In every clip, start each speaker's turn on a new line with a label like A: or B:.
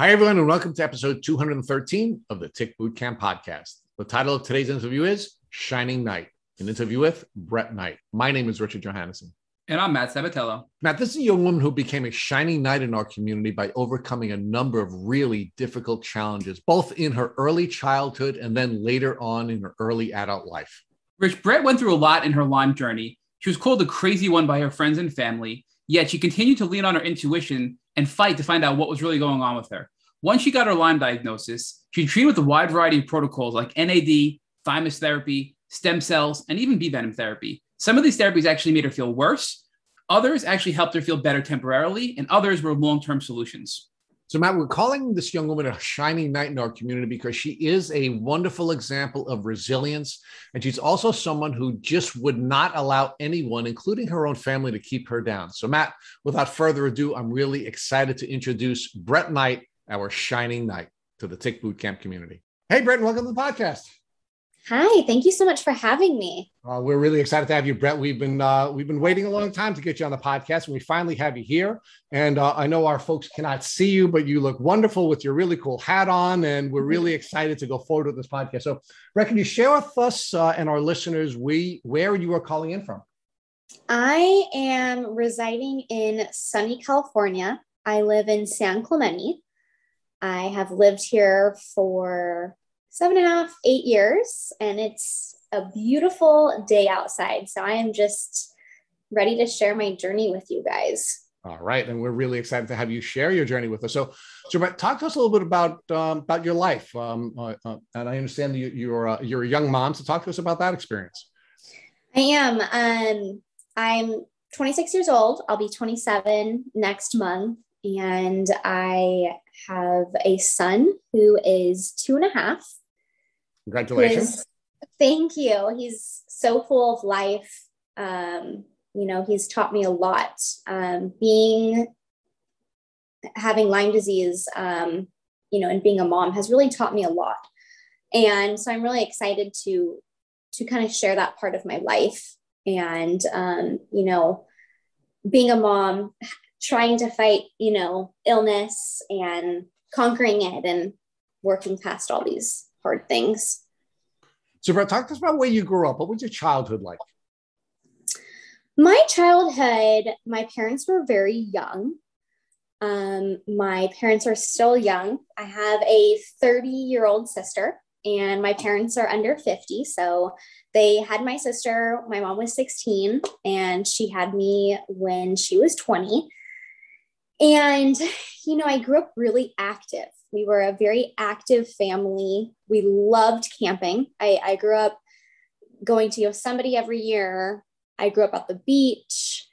A: Hi, everyone, and welcome to episode 213 of the Tick Bootcamp podcast. The title of today's interview is Shining Knight, an interview with Brett Knight. My name is Richard Johannesson.
B: And I'm Matt Sabatello.
A: Matt, this is a young woman who became a shining knight in our community by overcoming a number of really difficult challenges, both in her early childhood and then later on in her early adult life.
B: Rich, Brett went through a lot in her Lyme journey. She was called the crazy one by her friends and family, yet she continued to lean on her intuition and fight to find out what was really going on with her. Once she got her Lyme diagnosis, she treated with a wide variety of protocols like NAD, thymus therapy, stem cells, and even bee venom therapy. Some of these therapies actually made her feel worse. Others actually helped her feel better temporarily, and others were long term solutions.
A: So, Matt, we're calling this young woman a shining knight in our community because she is a wonderful example of resilience. And she's also someone who just would not allow anyone, including her own family, to keep her down. So, Matt, without further ado, I'm really excited to introduce Brett Knight, our shining knight, to the Tick Bootcamp community. Hey, Brett, welcome to the podcast.
C: Hi, thank you so much for having me.
A: Uh, we're really excited to have you, Brett. We've been uh, we've been waiting a long time to get you on the podcast, and we finally have you here. And uh, I know our folks cannot see you, but you look wonderful with your really cool hat on, and we're really excited to go forward with this podcast. So, Brett, can you share with us uh, and our listeners we where you are calling in from?
C: I am residing in sunny California. I live in San Clemente. I have lived here for seven and a half, eight years, and it's a beautiful day outside. So I am just ready to share my journey with you guys.
A: All right, and we're really excited to have you share your journey with us. So, so talk to us a little bit about um, about your life. Um, uh, uh, and I understand you, you're uh, you're a young mom, so talk to us about that experience.
C: I am. Um, I'm 26 years old. I'll be 27 next month, and I have a son who is two and a half.
A: Congratulations.
C: thank you. He's so full of life. Um, you know, he's taught me a lot. Um, being, having Lyme disease, um, you know, and being a mom has really taught me a lot. And so I'm really excited to, to kind of share that part of my life. And, um, you know, being a mom, trying to fight, you know, illness and conquering it and working past all these hard things.
A: So, Brett, talk to us about where you grew up. What was your childhood like?
C: My childhood, my parents were very young. Um, my parents are still young. I have a 30 year old sister, and my parents are under 50. So they had my sister, my mom was 16, and she had me when she was 20. And, you know, I grew up really active. We were a very active family. We loved camping. I, I grew up going to Yosemite every year. I grew up at the beach.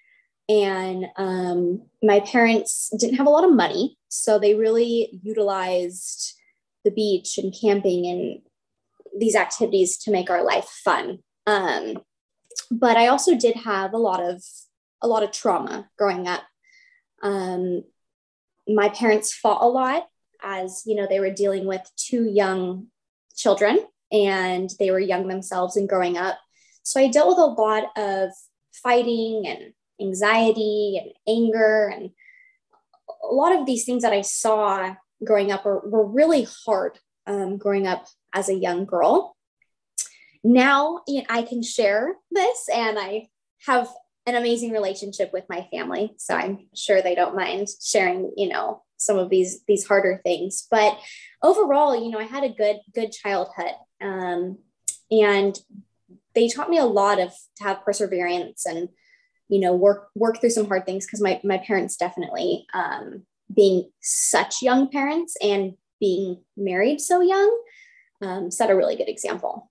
C: And um, my parents didn't have a lot of money. So they really utilized the beach and camping and these activities to make our life fun. Um, but I also did have a lot of a lot of trauma growing up. Um, my parents fought a lot as you know they were dealing with two young children and they were young themselves and growing up. So i dealt with a lot of fighting and anxiety and anger and a lot of these things that i saw growing up were, were really hard um, growing up as a young girl. Now you know, i can share this and i have an amazing relationship with my family so i'm sure they don't mind sharing you know some of these these harder things. But overall you know i had a good good childhood. Um, and they taught me a lot of to have perseverance and you know work work through some hard things because my, my parents definitely um, being such young parents and being married so young um, set a really good example.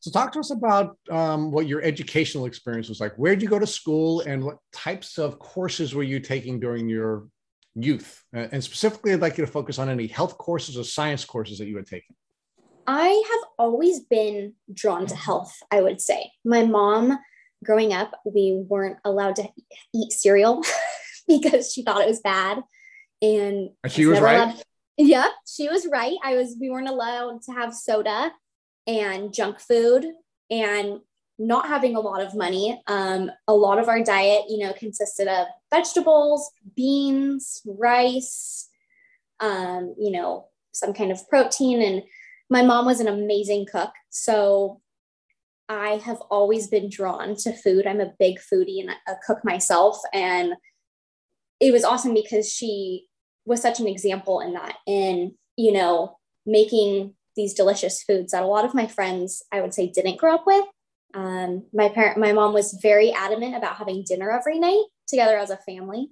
A: So, talk to us about um, what your educational experience was like. Where did you go to school, and what types of courses were you taking during your youth? Uh, and specifically, I'd like you to focus on any health courses or science courses that you had taken.
C: I have always been drawn to health, I would say. My mom, growing up, we weren't allowed to eat cereal because she thought it was bad. And,
A: and she was right.
C: Allowed, yeah, she was right. I was, we weren't allowed to have soda and junk food and not having a lot of money. Um, a lot of our diet, you know, consisted of vegetables, beans, rice, um, you know, some kind of protein. And my mom was an amazing cook. So I have always been drawn to food. I'm a big foodie and a cook myself. And it was awesome because she was such an example in that, in, you know, making these delicious foods that a lot of my friends, I would say, didn't grow up with. Um, my parent, my mom was very adamant about having dinner every night together as a family.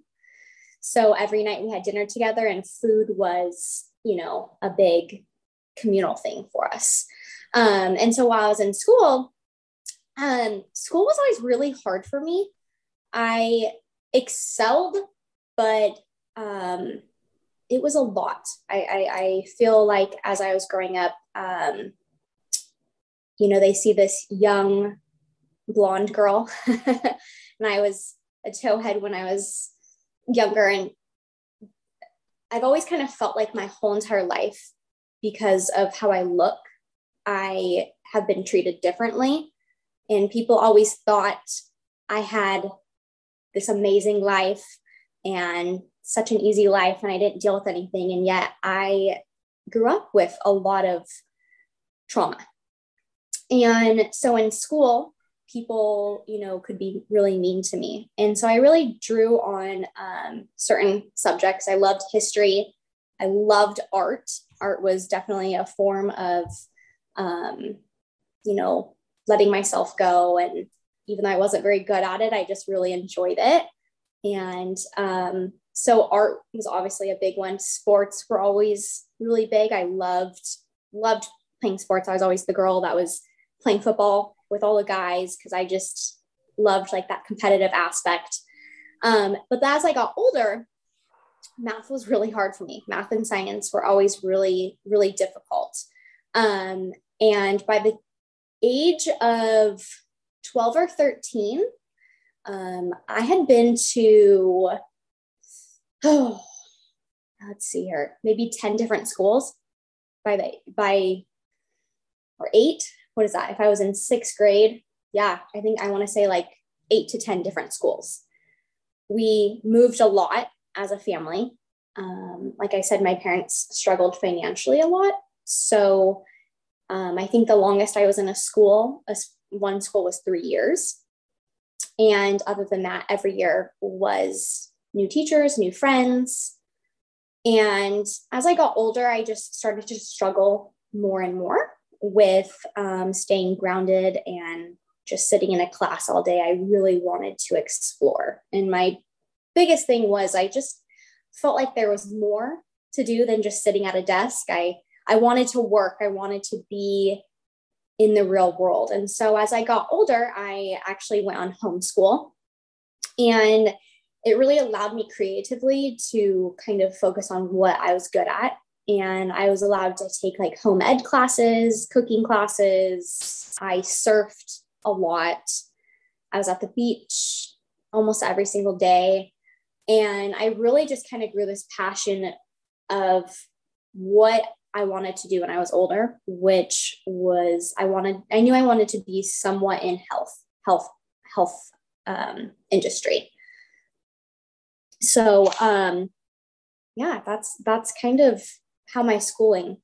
C: So every night we had dinner together, and food was, you know, a big communal thing for us. Um, and so while I was in school, um, school was always really hard for me. I excelled, but um, it was a lot. I, I, I, feel like as I was growing up, um, you know, they see this young blonde girl, and I was a towhead when I was younger. And I've always kind of felt like my whole entire life, because of how I look, I have been treated differently. And people always thought I had this amazing life and such an easy life, and I didn't deal with anything. And yet I grew up with a lot of trauma. And so in school, people, you know, could be really mean to me. And so I really drew on um, certain subjects. I loved history. I loved art. Art was definitely a form of, um, you know, letting myself go. And even though I wasn't very good at it, I just really enjoyed it. And um, so art was obviously a big one. Sports were always really big. I loved, loved playing sports. I was always the girl that was playing football with all the guys because I just loved like that competitive aspect. Um, but as I got older, math was really hard for me. Math and science were always really, really difficult. Um, and by the age of 12 or 13, um, I had been to, oh, let's see here, maybe 10 different schools by the, by, or eight, what is that? If I was in sixth grade, yeah, I think I want to say like eight to 10 different schools. We moved a lot as a family. Um, like I said, my parents struggled financially a lot. So um, I think the longest I was in a school, a, one school was three years. And other than that, every year was new teachers, new friends. And as I got older, I just started to struggle more and more with um, staying grounded and just sitting in a class all day. I really wanted to explore. And my biggest thing was I just felt like there was more to do than just sitting at a desk. I I wanted to work. I wanted to be in the real world. And so as I got older, I actually went on homeschool. And it really allowed me creatively to kind of focus on what I was good at. And I was allowed to take like home ed classes, cooking classes. I surfed a lot. I was at the beach almost every single day. And I really just kind of grew this passion of what I wanted to do when I was older, which was I wanted I knew I wanted to be somewhat in health health health um, industry. So um, yeah, that's that's kind of how my schooling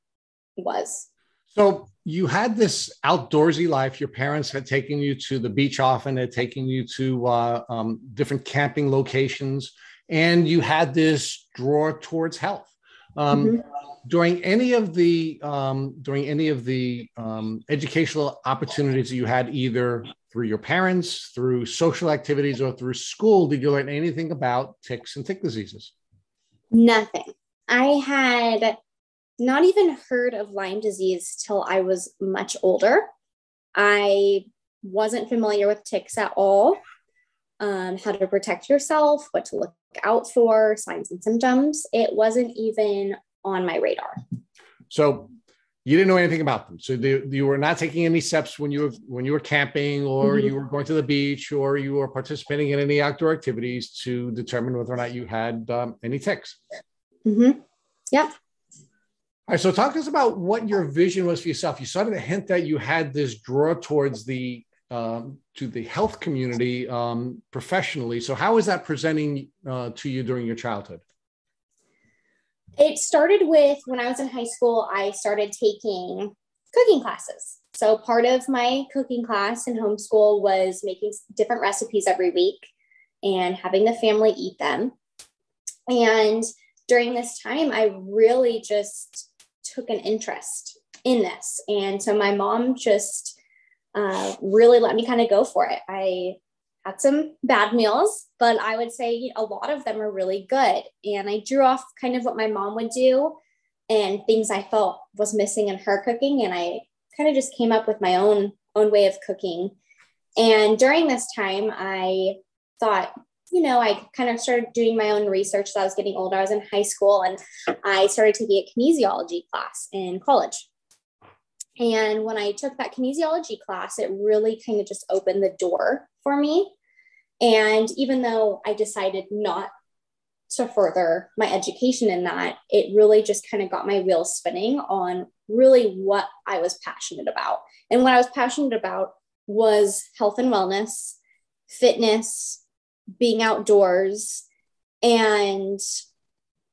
C: was.
A: So you had this outdoorsy life. Your parents had taken you to the beach often, had taken you to uh, um, different camping locations, and you had this draw towards health. Um, mm-hmm during any of the um, during any of the um, educational opportunities that you had, either through your parents, through social activities, or through school, did you learn anything about ticks and tick diseases?
C: Nothing. I had not even heard of Lyme disease till I was much older. I wasn't familiar with ticks at all. Um, how to protect yourself, what to look out for, signs and symptoms. It wasn't even on my radar.
A: So you didn't know anything about them. So they, you were not taking any steps when you were when you were camping or mm-hmm. you were going to the beach or you were participating in any outdoor activities to determine whether or not you had um, any ticks.
C: Mm-hmm. Yeah.
A: All right. So talk to us about what your vision was for yourself. You started to hint that you had this draw towards the um, to the health community um, professionally. So how is that presenting uh, to you during your childhood?
C: It started with when I was in high school, I started taking cooking classes. So part of my cooking class in homeschool was making different recipes every week and having the family eat them. And during this time, I really just took an interest in this. And so my mom just uh, really let me kind of go for it. I had some bad meals, but I would say a lot of them were really good. And I drew off kind of what my mom would do and things I felt was missing in her cooking. And I kind of just came up with my own own way of cooking. And during this time, I thought, you know, I kind of started doing my own research as I was getting older. I was in high school and I started taking a kinesiology class in college. And when I took that kinesiology class, it really kind of just opened the door for me. And even though I decided not to further my education in that, it really just kind of got my wheels spinning on really what I was passionate about. And what I was passionate about was health and wellness, fitness, being outdoors. And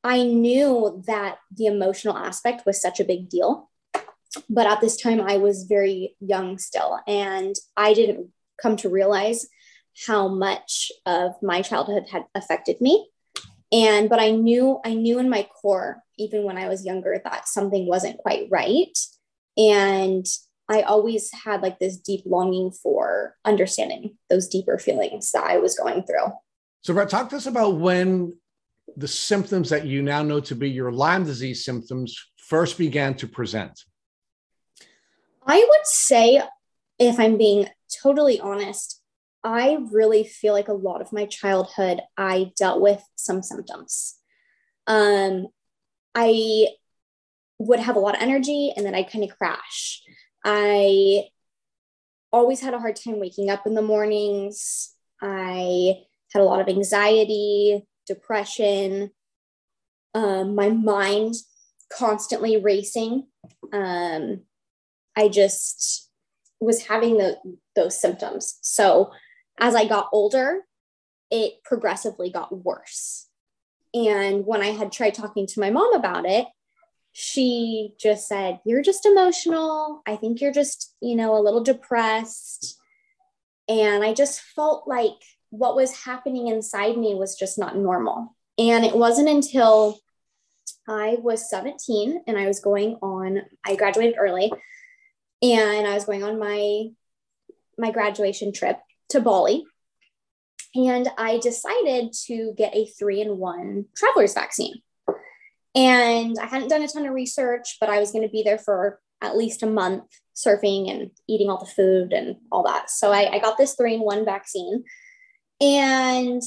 C: I knew that the emotional aspect was such a big deal. But at this time i was very young still and i didn't come to realize how much of my childhood had affected me. And but i knew i knew in my core even when i was younger that something wasn't quite right. And i always had like this deep longing for understanding those deeper feelings that i was going through
A: so brett talk to us about when the symptoms that you now know to be your lyme disease symptoms first began to present
C: I would say, if I'm being totally honest, I really feel like a lot of my childhood, I dealt with some symptoms. Um, I would have a lot of energy and then I'd kind of crash. I always had a hard time waking up in the mornings. I had a lot of anxiety, depression, um, my mind constantly racing. Um, I just was having the, those symptoms. So as I got older, it progressively got worse. And when I had tried talking to my mom about it, she just said, You're just emotional. I think you're just, you know, a little depressed. And I just felt like what was happening inside me was just not normal. And it wasn't until I was 17 and I was going on, I graduated early and I was going on my my graduation trip to Bali. And I decided to get a three in one traveler's vaccine. And I hadn't done a ton of research, but I was going to be there for at least a month surfing and eating all the food and all that. So I, I got this three in one vaccine. And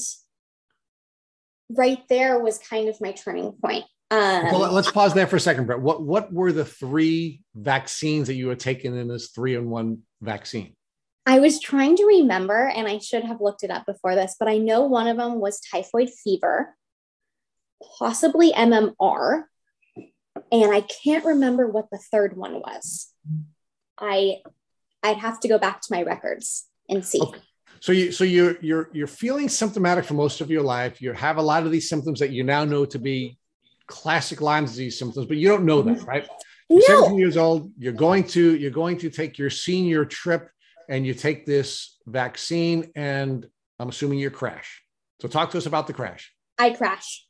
C: right there was kind of my turning point. Um,
A: well, let's pause there for a second, Brett. What what were the three vaccines that you had taken in this three in one vaccine?
C: I was trying to remember, and I should have looked it up before this, but I know one of them was typhoid fever, possibly MMR, and I can't remember what the third one was. I I'd have to go back to my records and see. Okay.
A: So you so you're you're you're feeling symptomatic for most of your life. You have a lot of these symptoms that you now know to be classic Lyme disease symptoms, but you don't know that, right? You're no. 17 years old. You're going to you're going to take your senior trip, and you take this vaccine, and I'm assuming you crash. So talk to us about the crash.
C: I crash.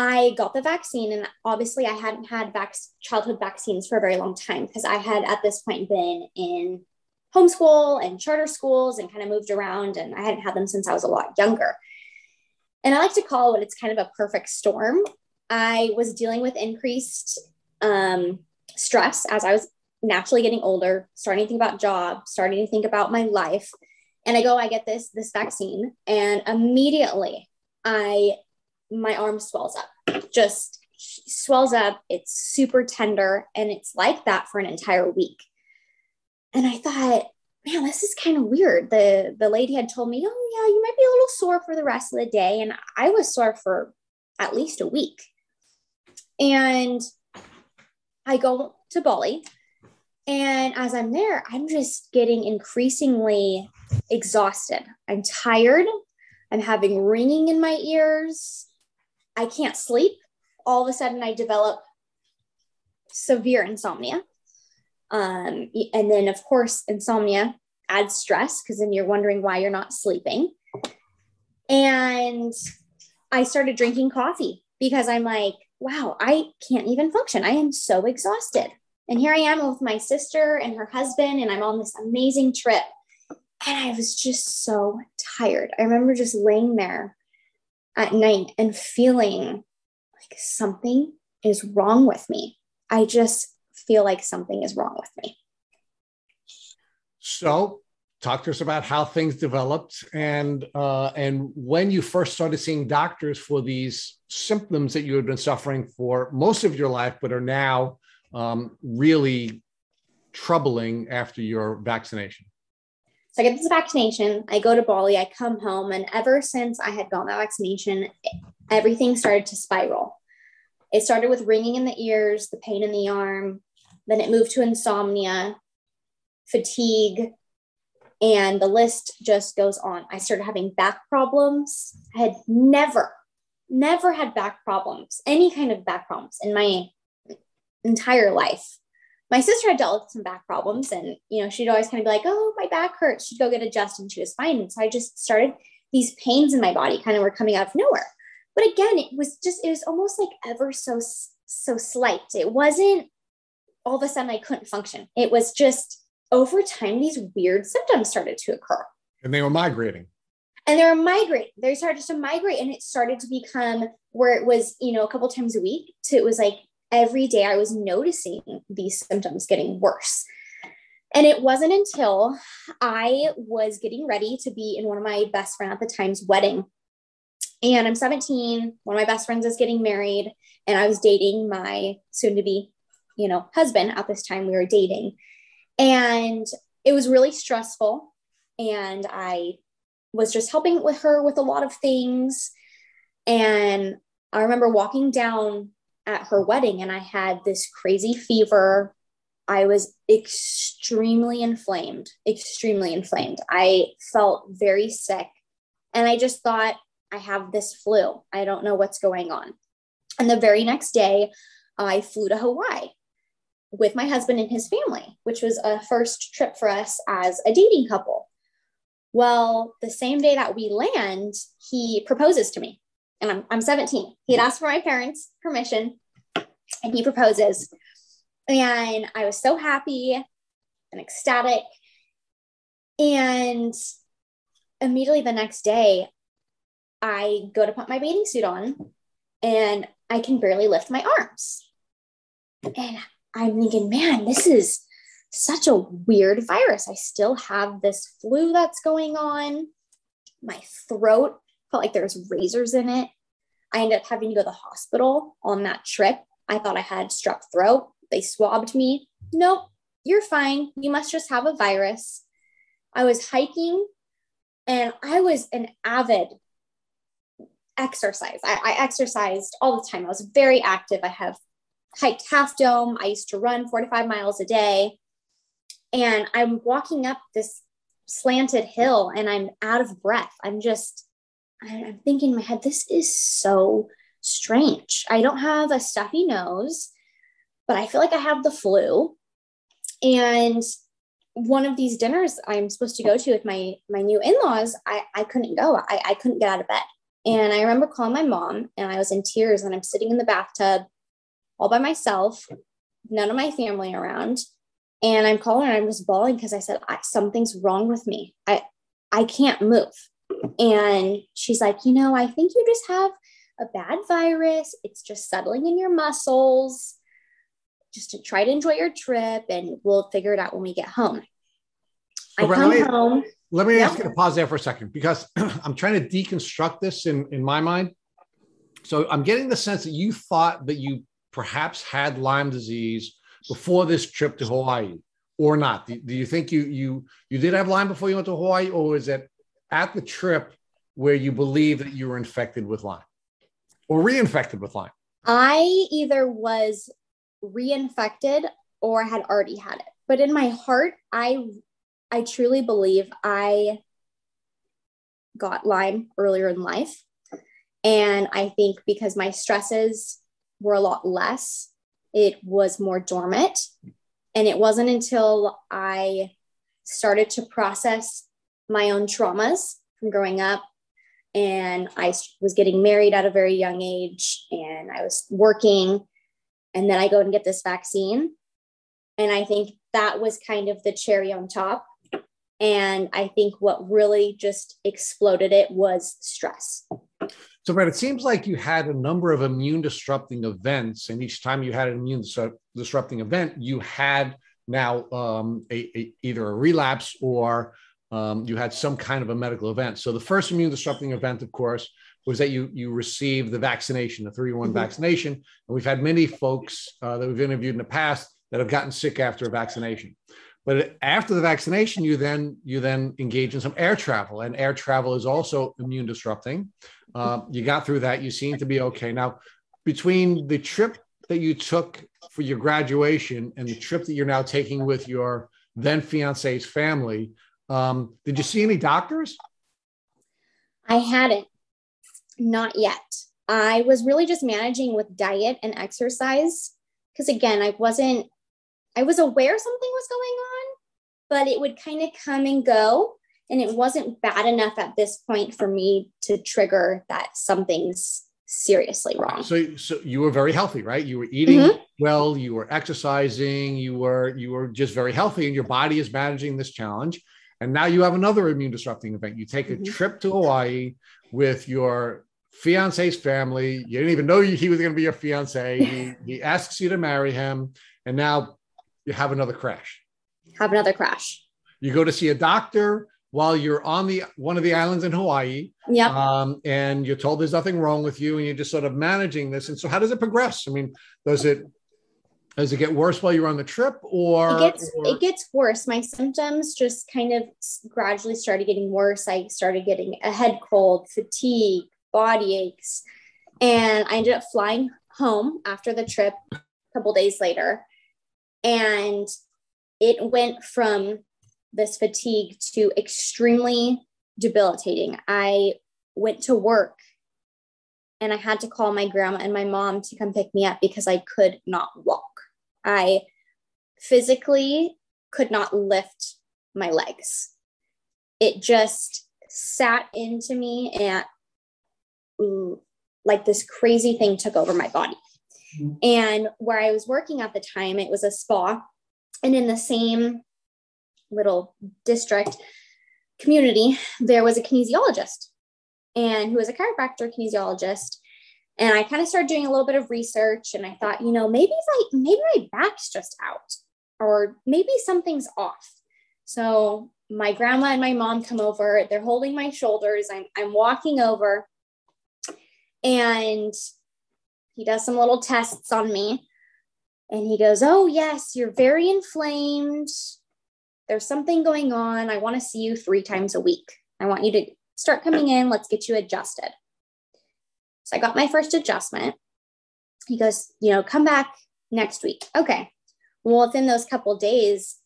C: I got the vaccine, and obviously, I hadn't had vac- childhood vaccines for a very long time because I had at this point been in homeschool and charter schools and kind of moved around, and I hadn't had them since I was a lot younger. And I like to call it it's kind of a perfect storm I was dealing with increased um, stress as I was naturally getting older, starting to think about job, starting to think about my life. And I go, I get this this vaccine, and immediately I my arm swells up, just swells up. It's super tender, and it's like that for an entire week. And I thought, man, this is kind of weird. The the lady had told me, oh yeah, you might be a little sore for the rest of the day, and I was sore for at least a week. And I go to Bali. And as I'm there, I'm just getting increasingly exhausted. I'm tired. I'm having ringing in my ears. I can't sleep all of a sudden I develop severe insomnia. Um, and then, of course, insomnia adds stress because then you're wondering why you're not sleeping. And I started drinking coffee because I'm like, wow, I can't even function. I am so exhausted. And here I am with my sister and her husband, and I'm on this amazing trip. And I was just so tired. I remember just laying there at night and feeling like something is wrong with me. I just feel like something is wrong with me.
A: So, talk to us about how things developed and uh, and when you first started seeing doctors for these symptoms that you had been suffering for most of your life, but are now um, really troubling after your vaccination.
C: So I get this vaccination. I go to Bali. I come home, and ever since I had gotten that vaccination, everything started to spiral. It started with ringing in the ears, the pain in the arm. Then it moved to insomnia, fatigue, and the list just goes on. I started having back problems. I had never, never had back problems, any kind of back problems in my entire life. My sister had dealt with some back problems, and you know, she'd always kind of be like, "Oh, my back hurts." She'd go get adjusted, and she was fine. And so I just started these pains in my body, kind of were coming out of nowhere. But again, it was just it was almost like ever so so slight. It wasn't all of a sudden I couldn't function. It was just over time, these weird symptoms started to occur.
A: And they were migrating.
C: And they were migrating. They started to migrate, and it started to become where it was, you know, a couple times a week to it was like every day I was noticing these symptoms getting worse. And it wasn't until I was getting ready to be in one of my best friend at the time's wedding. And I'm 17, one of my best friends is getting married, and I was dating my soon to be, you know, husband at this time we were dating. And it was really stressful. And I was just helping with her with a lot of things. And I remember walking down at her wedding and I had this crazy fever. I was extremely inflamed, extremely inflamed. I felt very sick. And I just thought, I have this flu. I don't know what's going on. And the very next day, I flew to Hawaii with my husband and his family, which was a first trip for us as a dating couple. Well, the same day that we land, he proposes to me. And I'm, I'm 17. He had mm-hmm. asked for my parents' permission and he proposes. And I was so happy and ecstatic. And immediately the next day, I go to put my bathing suit on and I can barely lift my arms. And I'm thinking, man, this is such a weird virus. I still have this flu that's going on. My throat felt like there was razors in it. I ended up having to go to the hospital on that trip. I thought I had strep throat. They swabbed me. Nope, you're fine. You must just have a virus. I was hiking and I was an avid exercise. I, I exercised all the time. I was very active. I have hiked Half Dome. I used to run 45 miles a day. And I'm walking up this slanted hill and I'm out of breath. I'm just, I'm thinking in my head, this is so strange. I don't have a stuffy nose, but I feel like I have the flu. And one of these dinners I'm supposed to go to with my my new in-laws, I, I couldn't go. I, I couldn't get out of bed. And I remember calling my mom and I was in tears and I'm sitting in the bathtub all by myself, none of my family around. And I'm calling her, I'm just bawling because I said, something's wrong with me. I, I can't move. And she's like, you know, I think you just have a bad virus. It's just settling in your muscles. Just to try to enjoy your trip and we'll figure it out when we get home. I come
A: let me,
C: home.
A: Let me ask you to pause there for a second because I'm trying to deconstruct this in, in my mind. So I'm getting the sense that you thought that you perhaps had Lyme disease before this trip to Hawaii or not? Do, do, you think you you you did have Lyme before you went to Hawaii, or is it at the trip where you believe that you were infected with Lyme or reinfected with Lyme?
C: I either was reinfected or had already had it. But in my heart, I I truly believe I got Lyme earlier in life. And I think because my stresses were a lot less. It was more dormant. And it wasn't until I started to process my own traumas from growing up. And I was getting married at a very young age and I was working and then I go and get this vaccine. And I think that was kind of the cherry on top. And I think what really just exploded it was stress.
A: So, Brad, it seems like you had a number of immune disrupting events, and each time you had an immune disrupting event, you had now um, a, a, either a relapse or um, you had some kind of a medical event. So, the first immune disrupting event, of course, was that you you received the vaccination, the 3 1 mm-hmm. vaccination. And we've had many folks uh, that we've interviewed in the past that have gotten sick after a vaccination. But after the vaccination, you then you then engage in some air travel, and air travel is also immune disrupting. Uh, you got through that. You seem to be okay now. Between the trip that you took for your graduation and the trip that you're now taking with your then fiance's family, um, did you see any doctors?
C: I hadn't, not yet. I was really just managing with diet and exercise because again, I wasn't I was aware something was going on, but it would kind of come and go. And it wasn't bad enough at this point for me to trigger that something's seriously wrong.
A: So, so you were very healthy, right? You were eating mm-hmm. well, you were exercising, you were you were just very healthy, and your body is managing this challenge. And now you have another immune disrupting event. You take a mm-hmm. trip to Hawaii with your fiance's family. You didn't even know he was going to be your fiance. he, he asks you to marry him, and now you have another crash.
C: Have another crash.
A: You go to see a doctor while you're on the one of the islands in Hawaii.
C: Yeah.
A: Um, and you're told there's nothing wrong with you, and you're just sort of managing this. And so, how does it progress? I mean, does it does it get worse while you're on the trip, or
C: it gets or... it gets worse? My symptoms just kind of gradually started getting worse. I started getting a head cold, fatigue, body aches, and I ended up flying home after the trip a couple days later and it went from this fatigue to extremely debilitating. I went to work and I had to call my grandma and my mom to come pick me up because I could not walk. I physically could not lift my legs. It just sat into me and like this crazy thing took over my body. Mm-hmm. And where I was working at the time, it was a spa. And in the same little district community, there was a kinesiologist and who was a chiropractor kinesiologist. And I kind of started doing a little bit of research and I thought, you know, maybe like maybe my back's just out or maybe something's off. So my grandma and my mom come over, they're holding my shoulders. I'm, I'm walking over and he does some little tests on me and he goes, Oh, yes, you're very inflamed. There's something going on. I want to see you three times a week. I want you to start coming in. Let's get you adjusted. So I got my first adjustment. He goes, You know, come back next week. Okay. Well, within those couple days,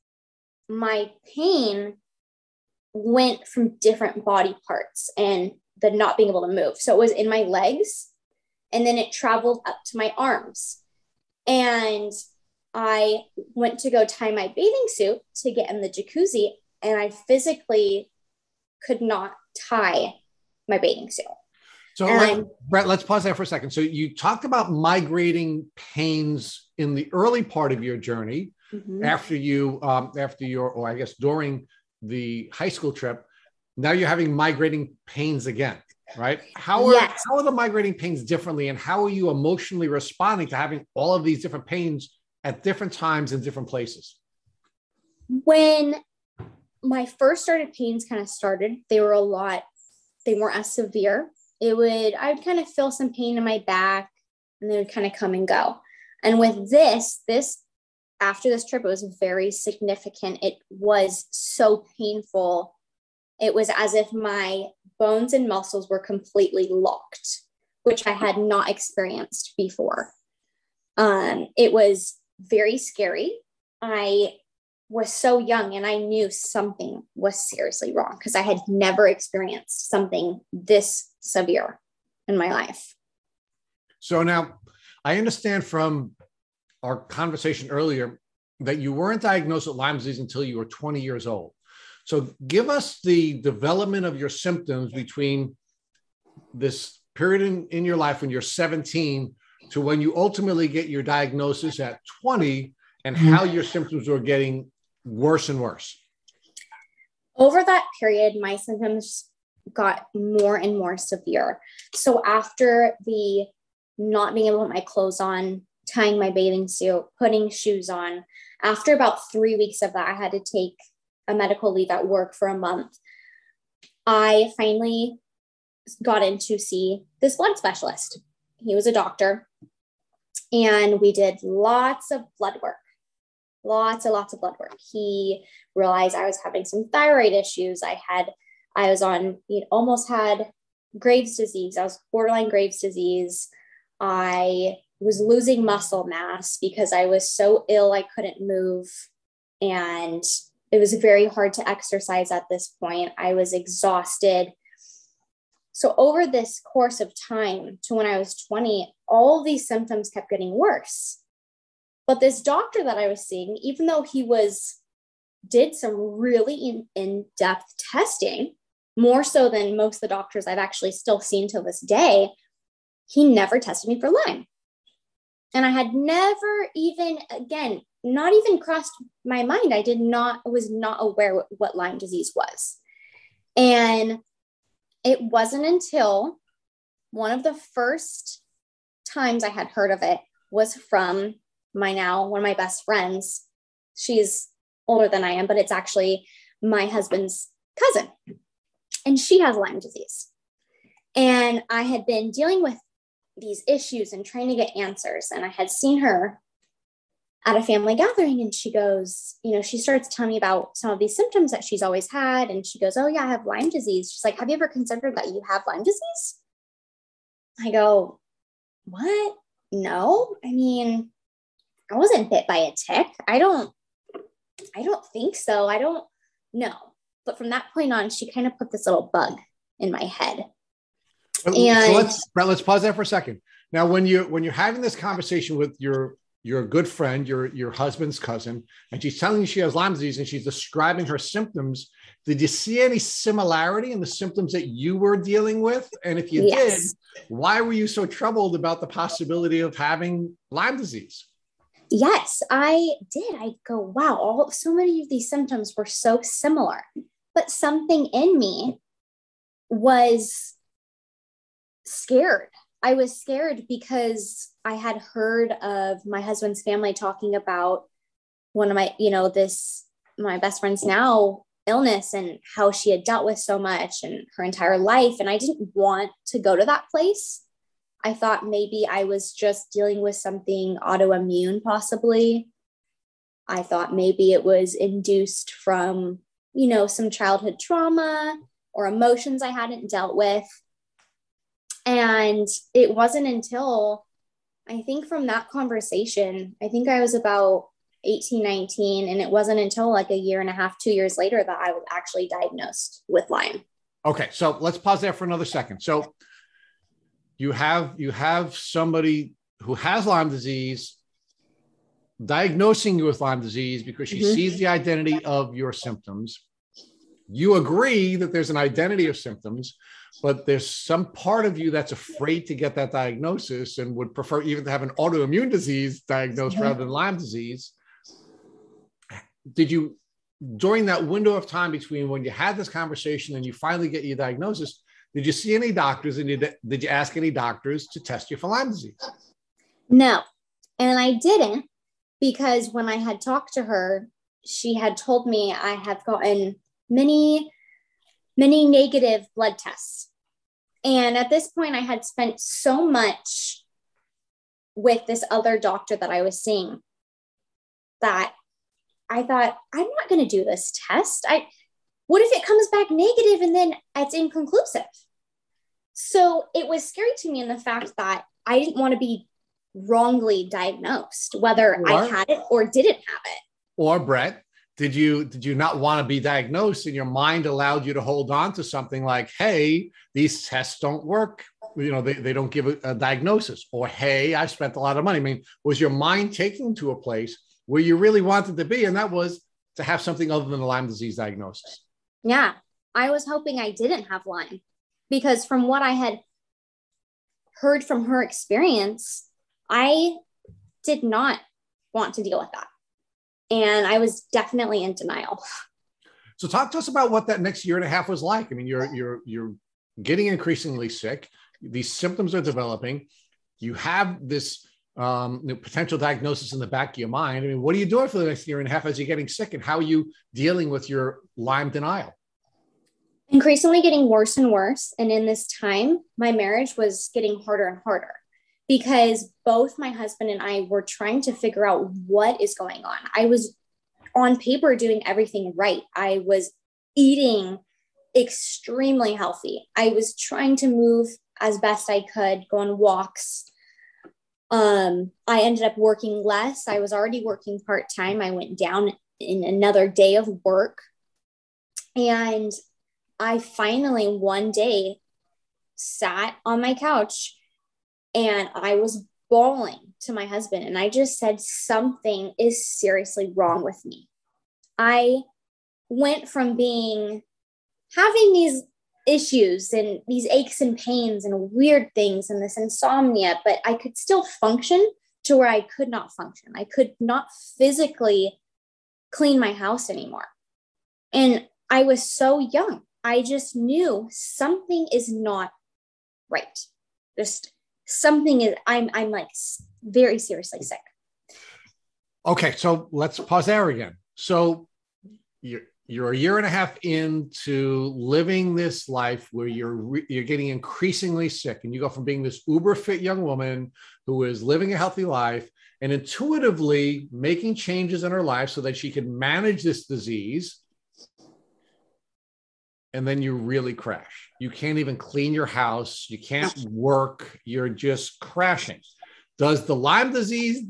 C: my pain went from different body parts and the not being able to move. So it was in my legs and then it traveled up to my arms. And I went to go tie my bathing suit to get in the jacuzzi, and I physically could not tie my bathing suit.
A: So, let, Brett, let's pause there for a second. So, you talked about migrating pains in the early part of your journey mm-hmm. after you, um, after your, or I guess during the high school trip. Now you're having migrating pains again right? How are yes. how are the migrating pains differently, and how are you emotionally responding to having all of these different pains at different times in different places?
C: When my first started pains kind of started, they were a lot. They weren't as severe. It would I would kind of feel some pain in my back, and they would kind of come and go. And with this, this after this trip, it was very significant. It was so painful. It was as if my bones and muscles were completely locked, which I had not experienced before. Um, it was very scary. I was so young and I knew something was seriously wrong because I had never experienced something this severe in my life.
A: So now I understand from our conversation earlier that you weren't diagnosed with Lyme disease until you were 20 years old. So give us the development of your symptoms between this period in, in your life when you're 17 to when you ultimately get your diagnosis at 20 and mm-hmm. how your symptoms were getting worse and worse.
C: Over that period, my symptoms got more and more severe. So after the not being able to put my clothes on, tying my bathing suit, putting shoes on, after about three weeks of that, I had to take a medical leave at work for a month. I finally got in to see this blood specialist. He was a doctor, and we did lots of blood work, lots and lots of blood work. He realized I was having some thyroid issues. I had, I was on, you almost had Graves' disease. I was borderline Graves' disease. I was losing muscle mass because I was so ill I couldn't move. And it was very hard to exercise at this point. I was exhausted. So, over this course of time to when I was 20, all these symptoms kept getting worse. But this doctor that I was seeing, even though he was did some really in, depth testing, more so than most of the doctors I've actually still seen till this day, he never tested me for Lyme. And I had never even, again, not even crossed my mind. I did not, was not aware what Lyme disease was. And it wasn't until one of the first times I had heard of it was from my now one of my best friends. She's older than I am, but it's actually my husband's cousin. And she has Lyme disease. And I had been dealing with these issues and trying to get answers. And I had seen her at a family gathering and she goes, you know, she starts telling me about some of these symptoms that she's always had. And she goes, Oh, yeah, I have Lyme disease. She's like, Have you ever considered that you have Lyme disease? I go, What? No. I mean, I wasn't bit by a tick. I don't, I don't think so. I don't know. But from that point on, she kind of put this little bug in my head.
A: Uh, and so let's Brett, let's pause there for a second. Now, when you when you're having this conversation with your your good friend, your your husband's cousin, and she's telling you she has Lyme disease and she's describing her symptoms. Did you see any similarity in the symptoms that you were dealing with? And if you yes. did, why were you so troubled about the possibility of having Lyme disease?
C: Yes, I did. I go, wow, all so many of these symptoms were so similar, but something in me was scared. I was scared because I had heard of my husband's family talking about one of my, you know, this, my best friend's now illness and how she had dealt with so much and her entire life. And I didn't want to go to that place. I thought maybe I was just dealing with something autoimmune, possibly. I thought maybe it was induced from, you know, some childhood trauma or emotions I hadn't dealt with. And it wasn't until I think from that conversation, I think I was about 18, 19, and it wasn't until like a year and a half, two years later that I was actually diagnosed with Lyme.
A: Okay, so let's pause there for another second. So you have you have somebody who has Lyme disease diagnosing you with Lyme disease because she mm-hmm. sees the identity of your symptoms. You agree that there's an identity of symptoms, but there's some part of you that's afraid to get that diagnosis and would prefer even to have an autoimmune disease diagnosed mm-hmm. rather than Lyme disease. Did you, during that window of time between when you had this conversation and you finally get your diagnosis, did you see any doctors and did, did you ask any doctors to test you for Lyme disease?
C: No. And I didn't because when I had talked to her, she had told me I have gotten many many negative blood tests. And at this point, I had spent so much with this other doctor that I was seeing that I thought, I'm not going to do this test. I, what if it comes back negative and then it's inconclusive? So it was scary to me in the fact that I didn't want to be wrongly diagnosed, whether or, I had it or didn't have it.
A: Or Brett, did you did you not want to be diagnosed and your mind allowed you to hold on to something like hey these tests don't work. You know they, they don't give a, a diagnosis. Or hey i spent a lot of money. I mean was your mind taken to a place where you really wanted to be? And that was to have something other than a lyme disease diagnosis
C: yeah i was hoping i didn't have lyme because from what i had heard from her experience i did not want to deal with that. And i was definitely in denial.
A: So talk to us about what that next year and a half was like. I mean you're you're you're getting increasingly sick. These symptoms are developing. You have this um, potential diagnosis in the back of your mind. I mean, what are you doing for the next year and a half as you're getting sick, and how are you dealing with your Lyme denial?
C: Increasingly getting worse and worse. And in this time, my marriage was getting harder and harder because both my husband and I were trying to figure out what is going on. I was on paper doing everything right. I was eating extremely healthy. I was trying to move as best I could, go on walks. Um, I ended up working less. I was already working part time. I went down in another day of work. And I finally one day sat on my couch and I was bawling to my husband. And I just said, Something is seriously wrong with me. I went from being having these issues and these aches and pains and weird things and this insomnia, but I could still function to where I could not function. I could not physically clean my house anymore. And I was so young. I just knew something is not right. Just something is I'm I'm like very seriously sick.
A: Okay, so let's pause there again. So you're you're a year and a half into living this life where you're re- you're getting increasingly sick and you go from being this uber fit young woman who is living a healthy life and intuitively making changes in her life so that she can manage this disease. And then you really crash. You can't even clean your house. You can't work. You're just crashing. Does the lyme disease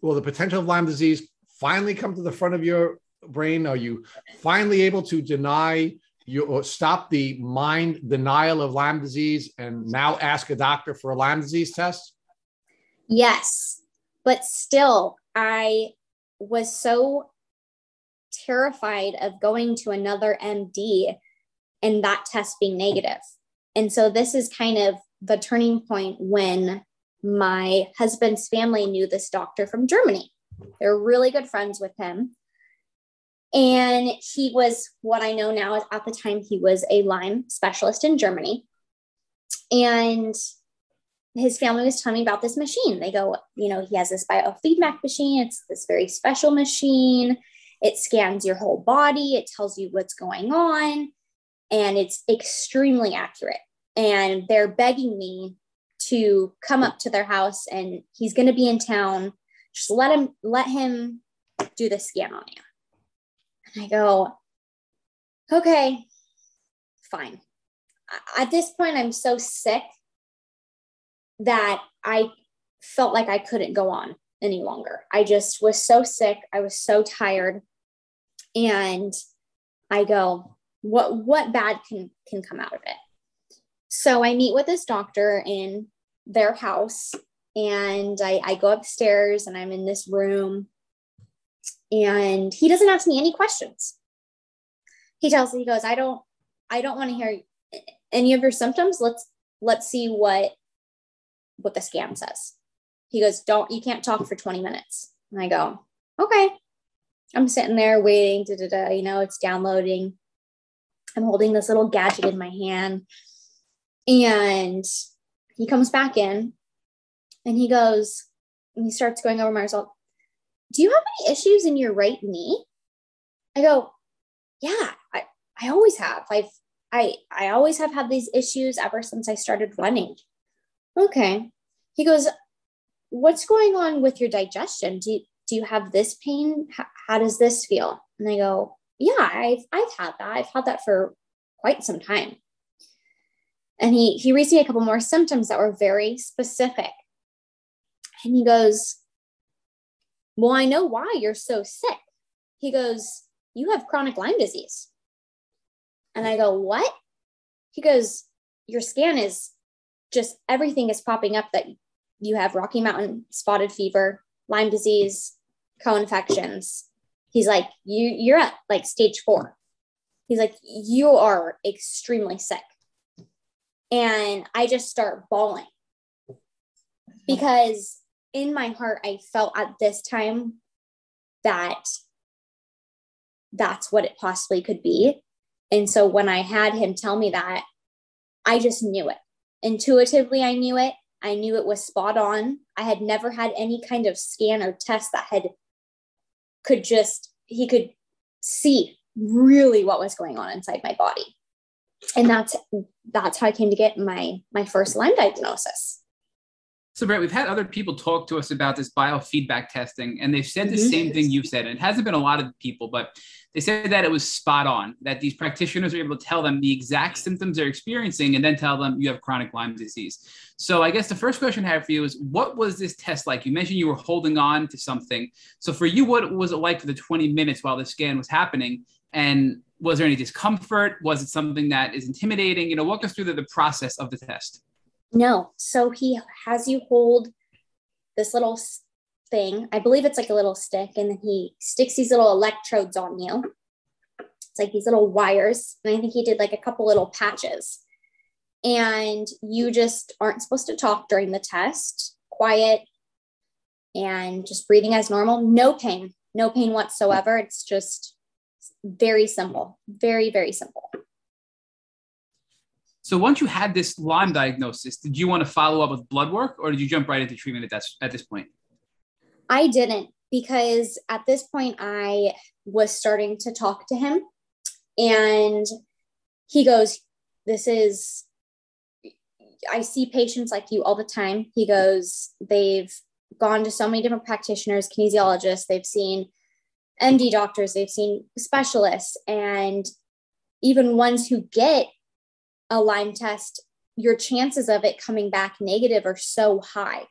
A: well the potential of lyme disease finally come to the front of your brain? Are you finally able to deny you stop the Lyme denial of Lyme disease and now ask a doctor for a Lyme disease test?
C: Yes, but still, I was so terrified of going to another MD and that test being negative. And so this is kind of the turning point when my husband's family knew this doctor from Germany. They're really good friends with him. And he was what I know now is at the time, he was a Lyme specialist in Germany. And his family was telling me about this machine. They go, you know, he has this biofeedback machine. It's this very special machine. It scans your whole body, it tells you what's going on, and it's extremely accurate. And they're begging me to come up to their house and he's going to be in town. Just let him let him do the scan on you. I go, okay, fine. At this point, I'm so sick that I felt like I couldn't go on any longer. I just was so sick. I was so tired. And I go, what what bad can can come out of it? So I meet with this doctor in their house and I, I go upstairs and I'm in this room and he doesn't ask me any questions. He tells me he goes i don't i don't want to hear any of your symptoms. Let's let's see what what the scan says. He goes don't you can't talk for 20 minutes. And i go okay. I'm sitting there waiting da, da, da, you know it's downloading. I'm holding this little gadget in my hand. And he comes back in and he goes and he starts going over my result do you have any issues in your right knee? I go, yeah, I, I always have. I've, I, I always have had these issues ever since I started running. Okay. He goes, what's going on with your digestion? Do you, do you have this pain? How, how does this feel? And I go, yeah, I've, I've had that. I've had that for quite some time. And he, he reads me a couple more symptoms that were very specific. And he goes, well, I know why you're so sick. He goes, You have chronic Lyme disease. And I go, What? He goes, Your scan is just everything is popping up that you have Rocky Mountain spotted fever, Lyme disease, co-infections. He's like, you you're at like stage four. He's like, you are extremely sick. And I just start bawling because in my heart, I felt at this time that that's what it possibly could be. And so when I had him tell me that, I just knew it. Intuitively, I knew it. I knew it was spot on. I had never had any kind of scan or test that had could just he could see really what was going on inside my body. And that's that's how I came to get my my first Lyme diagnosis.
B: So, Brett, we've had other people talk to us about this biofeedback testing, and they've said the mm-hmm. same thing you've said. And it hasn't been a lot of people, but they said that it was spot on, that these practitioners are able to tell them the exact symptoms they're experiencing and then tell them you have chronic Lyme disease. So, I guess the first question I have for you is what was this test like? You mentioned you were holding on to something. So, for you, what was it like for the 20 minutes while the scan was happening? And was there any discomfort? Was it something that is intimidating? You know, walk us through the, the process of the test.
C: No. So he has you hold this little thing. I believe it's like a little stick, and then he sticks these little electrodes on you. It's like these little wires. And I think he did like a couple little patches. And you just aren't supposed to talk during the test, quiet and just breathing as normal. No pain, no pain whatsoever. It's just very simple, very, very simple.
B: So once you had this Lyme diagnosis, did you want to follow up with blood work or did you jump right into treatment at, that, at this point?
C: I didn't because at this point I was starting to talk to him and he goes, This is, I see patients like you all the time. He goes, They've gone to so many different practitioners, kinesiologists, they've seen MD doctors, they've seen specialists, and even ones who get a Lyme test, your chances of it coming back negative are so high.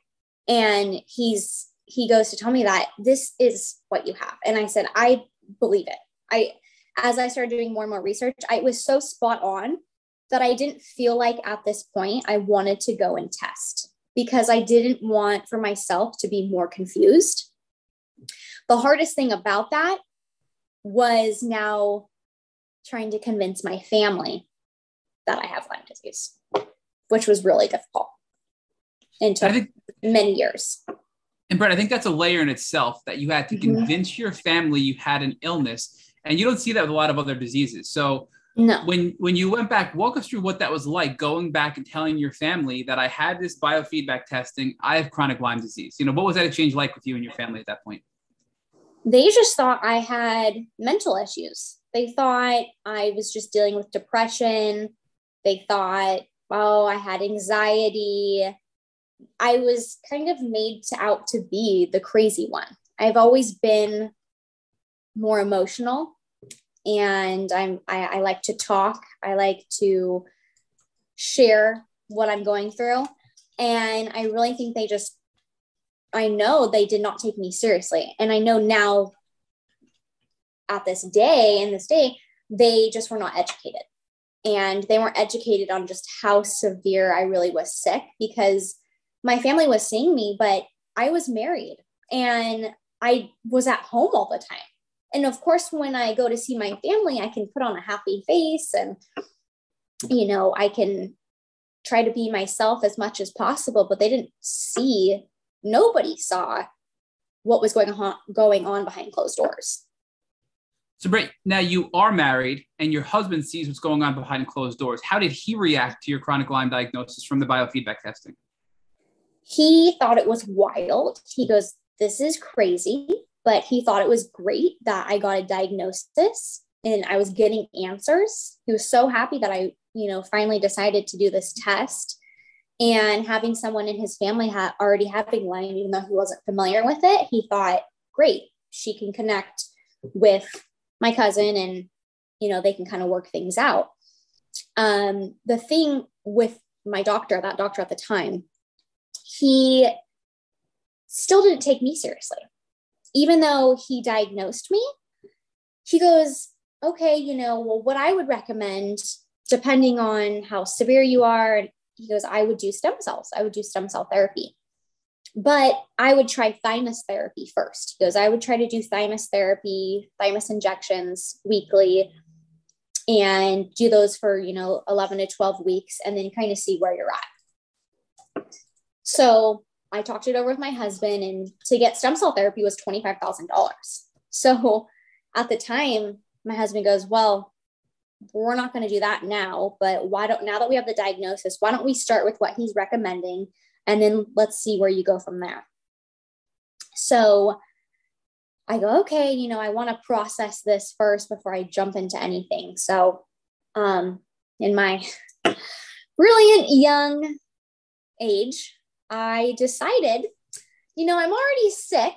C: And he's he goes to tell me that this is what you have. And I said, I believe it. I as I started doing more and more research, I was so spot on that I didn't feel like at this point I wanted to go and test because I didn't want for myself to be more confused. The hardest thing about that was now trying to convince my family that I have Lyme disease, which was really difficult and took think, many years.
B: And Brett, I think that's a layer in itself that you had to mm-hmm. convince your family you had an illness, and you don't see that with a lot of other diseases. So
C: no.
B: When when you went back, walk us through what that was like going back and telling your family that I had this biofeedback testing, I have chronic Lyme disease. You know, what was that exchange like with you and your family at that point?
C: They just thought I had mental issues. They thought I was just dealing with depression, they thought, oh, I had anxiety. I was kind of made to, out to be the crazy one. I've always been more emotional and I'm I, I like to talk. I like to share what I'm going through. And I really think they just I know they did not take me seriously. And I know now at this day, in this day, they just were not educated and they weren't educated on just how severe I really was sick because my family was seeing me, but I was married and I was at home all the time. And of course, when I go to see my family, I can put on a happy face and, you know, I can try to be myself as much as possible, but they didn't see, nobody saw what was going on, going on behind closed doors.
B: So, Brett, now you are married and your husband sees what's going on behind closed doors. How did he react to your chronic Lyme diagnosis from the biofeedback testing?
C: He thought it was wild. He goes, This is crazy. But he thought it was great that I got a diagnosis and I was getting answers. He was so happy that I, you know, finally decided to do this test. And having someone in his family ha- already having Lyme, even though he wasn't familiar with it, he thought, great, she can connect with my cousin and you know they can kind of work things out um, the thing with my doctor that doctor at the time he still didn't take me seriously even though he diagnosed me he goes okay you know well what i would recommend depending on how severe you are he goes, I would do stem cells. I would do stem cell therapy. But I would try thymus therapy first. Goes, I would try to do thymus therapy, thymus injections weekly, and do those for, you know, 11 to 12 weeks, and then kind of see where you're at. So I talked it over with my husband, and to get stem cell therapy was $25,000. So at the time, my husband goes, Well, we're not going to do that now, but why don't, now that we have the diagnosis, why don't we start with what he's recommending and then let's see where you go from there. So I go, okay, you know, I want to process this first before I jump into anything. So, um, in my brilliant young age, I decided, you know, I'm already sick.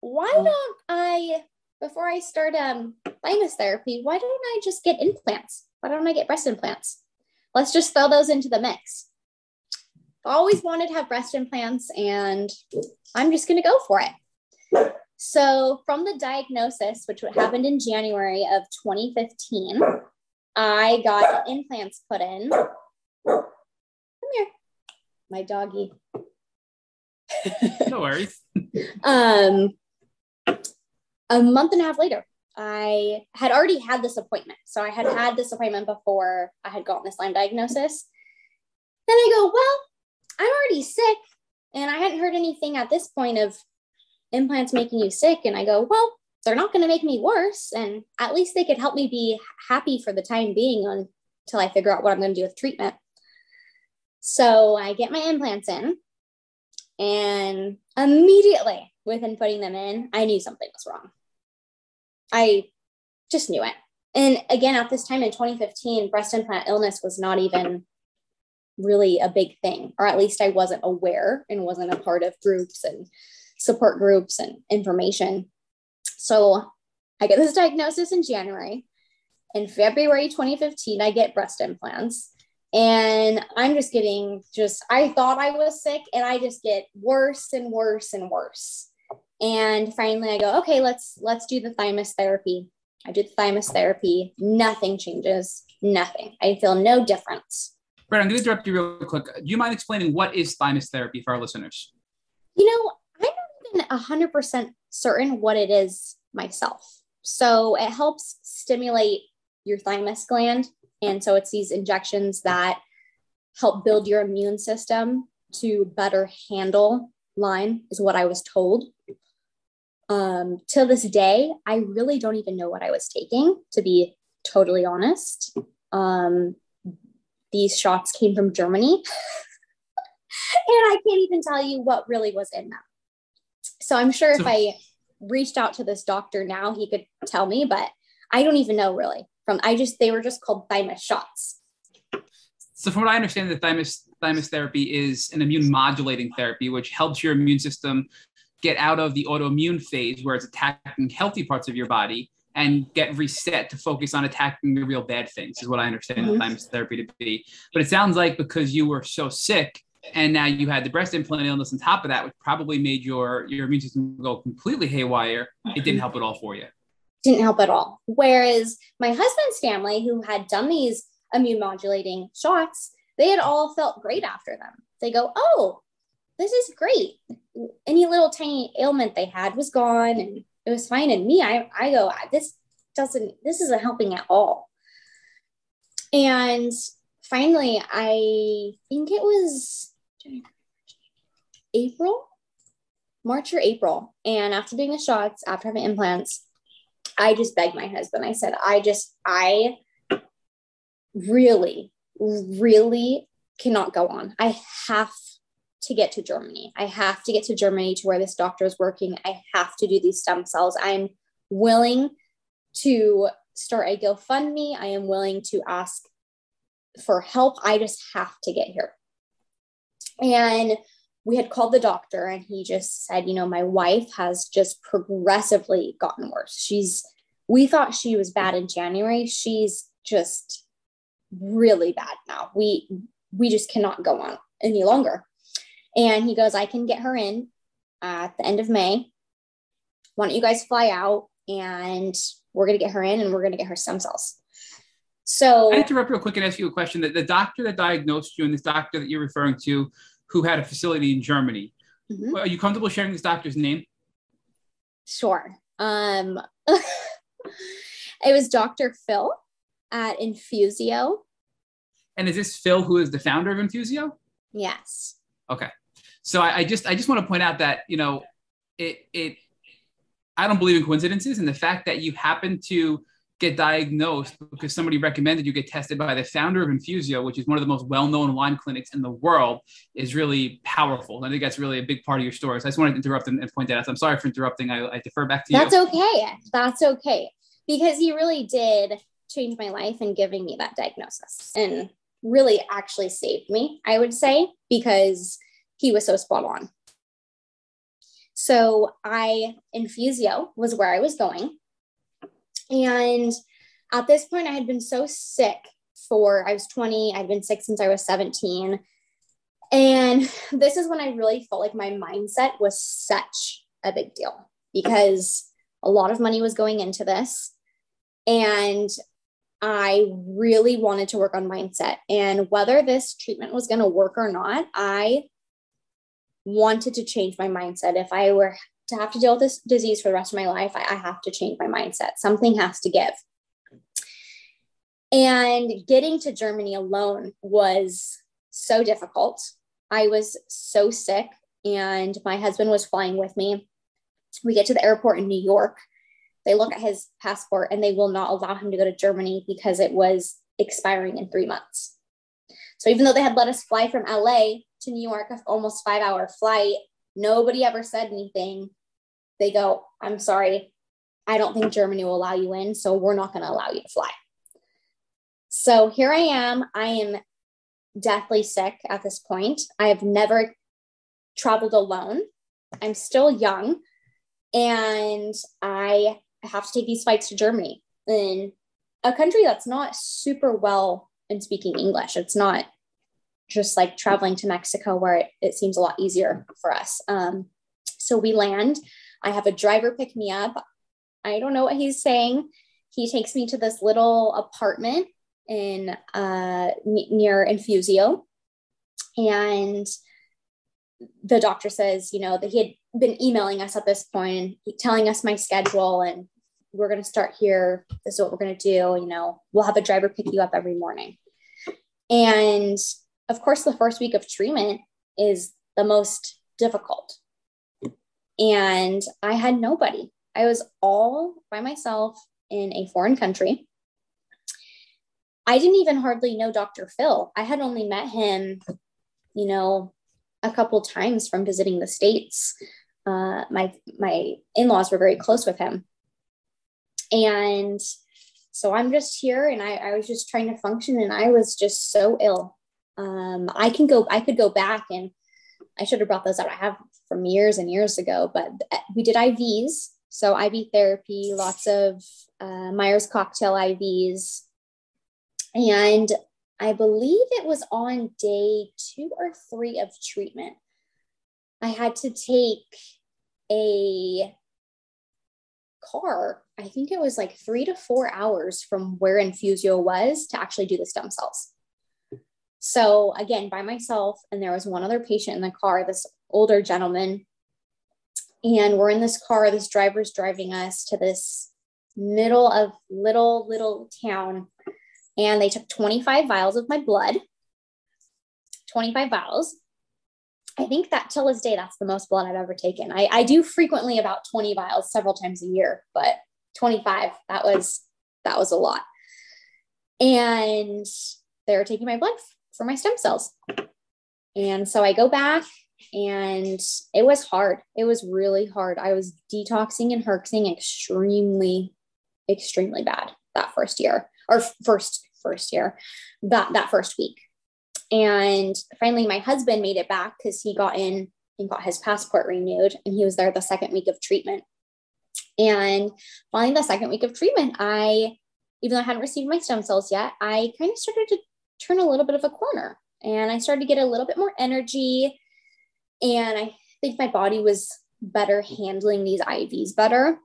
C: Why mm. don't I before I start um, thymus therapy, why don't I just get implants? Why don't I get breast implants? Let's just throw those into the mix. Always wanted to have breast implants, and I'm just going to go for it. So, from the diagnosis, which happened in January of 2015, I got implants put in. Come here, my doggy.
B: no worries.
C: um, a month and a half later, I had already had this appointment. So I had had this appointment before I had gotten this Lyme diagnosis. Then I go, well, I'm already sick. And I hadn't heard anything at this point of implants making you sick. And I go, well, they're not going to make me worse. And at least they could help me be happy for the time being until I figure out what I'm going to do with treatment. So I get my implants in. And immediately within putting them in, I knew something was wrong. I just knew it. And again, at this time in 2015, breast implant illness was not even really a big thing, or at least I wasn't aware and wasn't a part of groups and support groups and information. So I get this diagnosis in January. In February 2015, I get breast implants. And I'm just getting just, I thought I was sick and I just get worse and worse and worse. And finally I go, okay, let's let's do the thymus therapy. I do the thymus therapy. Nothing changes. Nothing. I feel no difference.
B: Brett, I'm going to interrupt you real quick. Do you mind explaining what is thymus therapy for our listeners?
C: You know, I'm not even 100% certain what it is myself. So it helps stimulate your thymus gland. And so it's these injections that help build your immune system to better handle Lyme, is what I was told um, till this day, I really don't even know what I was taking, to be totally honest. Um, these shots came from Germany, and I can't even tell you what really was in them. So I'm sure so, if I reached out to this doctor now, he could tell me, but I don't even know really. From I just they were just called thymus shots.
B: So from what I understand, the thymus thymus therapy is an immune modulating therapy, which helps your immune system get out of the autoimmune phase where it's attacking healthy parts of your body and get reset to focus on attacking the real bad things is what I understand mm-hmm. thymus therapy to be. But it sounds like because you were so sick and now you had the breast implant illness on top of that, which probably made your your immune system go completely haywire. It didn't help at all for you.
C: Didn't help at all. Whereas my husband's family, who had done these immune modulating shots, they had all felt great after them. They go, "Oh, this is great. Any little tiny ailment they had was gone and it was fine. And me, I, I go, this doesn't, this isn't helping at all. And finally, I think it was April, March or April. And after doing the shots, after having implants, I just begged my husband. I said, I just, I really, really cannot go on. I have to get to Germany. I have to get to Germany to where this doctor is working. I have to do these stem cells. I'm willing to start a GoFundMe. I am willing to ask for help. I just have to get here. And we had called the doctor, and he just said, You know, my wife has just progressively gotten worse. She's, we thought she was bad in January. She's just really bad now. We, we just cannot go on any longer. And he goes, I can get her in at the end of May. Why don't you guys fly out and we're going to get her in and we're going to get her stem cells. So
B: I interrupt real quick and ask you a question. That the doctor that diagnosed you and this doctor that you're referring to, who had a facility in Germany,
C: Mhm.
B: are you comfortable sharing this doctor's name?
C: Sure. Um, it was Dr. Phil at Infusio.
B: And is this Phil, who is the founder of Infusio?
C: Yes.
B: Okay. So I, I just I just want to point out that you know it it I don't believe in coincidences, and the fact that you happen to get diagnosed because somebody recommended you get tested by the founder of Infusio, which is one of the most well-known Lyme clinics in the world, is really powerful. And I think that's really a big part of your story. So I just wanted to interrupt and, point that out. I'm sorry for interrupting. I, I defer back to
C: That's
B: you.
C: That's okay. That's okay. Because he really did change my life in giving me that diagnosis and really actually saved me, I would say, because he was so spot on. So I, Infusio was where I was going. And at this point, I had been so sick for, I was 20, I'd been sick since I was 17. And this is when I really felt like my mindset was such a big deal because a lot of money was going into this. And I really wanted to work on mindset. And whether this treatment was going to work or not, I wanted to change my mindset. If I were to have to deal with this disease for the rest of my life, I, I have to change my mindset. Something has to give. And getting to Germany alone was so difficult. I was so sick, and my husband was flying with me. We get to the airport in New York. They look at his passport and they will not allow him to go to Germany because it was expiring in three months. So even though they had let us fly from LA to New York, almost five hour flight, nobody ever said anything. They go, I'm sorry, I don't think Germany will allow you in, so we're not going to allow you to fly. So here I am. I am deathly sick at this point. I have never traveled alone. I'm still young and I have to take these flights to Germany in a country that's not super well in speaking English. It's not just like traveling to Mexico where it, it seems a lot easier for us. Um, so we land. I have a driver pick me up. I don't know what he's saying. He takes me to this little apartment in uh, near Infusio, and the doctor says, you know, that he had been emailing us at this point, telling us my schedule, and we're going to start here. This is what we're going to do. You know, we'll have a driver pick you up every morning. And of course, the first week of treatment is the most difficult. And I had nobody. I was all by myself in a foreign country. I didn't even hardly know Dr. Phil. I had only met him, you know, a couple times from visiting the states. Uh, my my in-laws were very close with him, and so I'm just here, and I, I was just trying to function, and I was just so ill. Um, I can go, I could go back, and I should have brought those up. I have from years and years ago, but we did IVs, so IV therapy, lots of uh, Myers cocktail IVs, and I believe it was on day two or three of treatment. I had to take a car. I think it was like three to four hours from where Infusio was to actually do the stem cells. So, again, by myself, and there was one other patient in the car, this older gentleman. And we're in this car, this driver's driving us to this middle of little, little town. And they took 25 vials of my blood. 25 vials. I think that till this day that's the most blood i've ever taken. I, I do frequently about 20 vials several times a year but 25 that was that was a lot. And they were taking my blood for my stem cells. And so i go back and it was hard. It was really hard. I was detoxing and herxing extremely extremely bad that first year or first first year that that first week. And finally my husband made it back because he got in and got his passport renewed and he was there the second week of treatment. And following the second week of treatment i even though i hadn't received my stem cells yet i kind of started to turn a little bit of a corner and i started to get a little bit more energy and i think my body was better handling these ivs better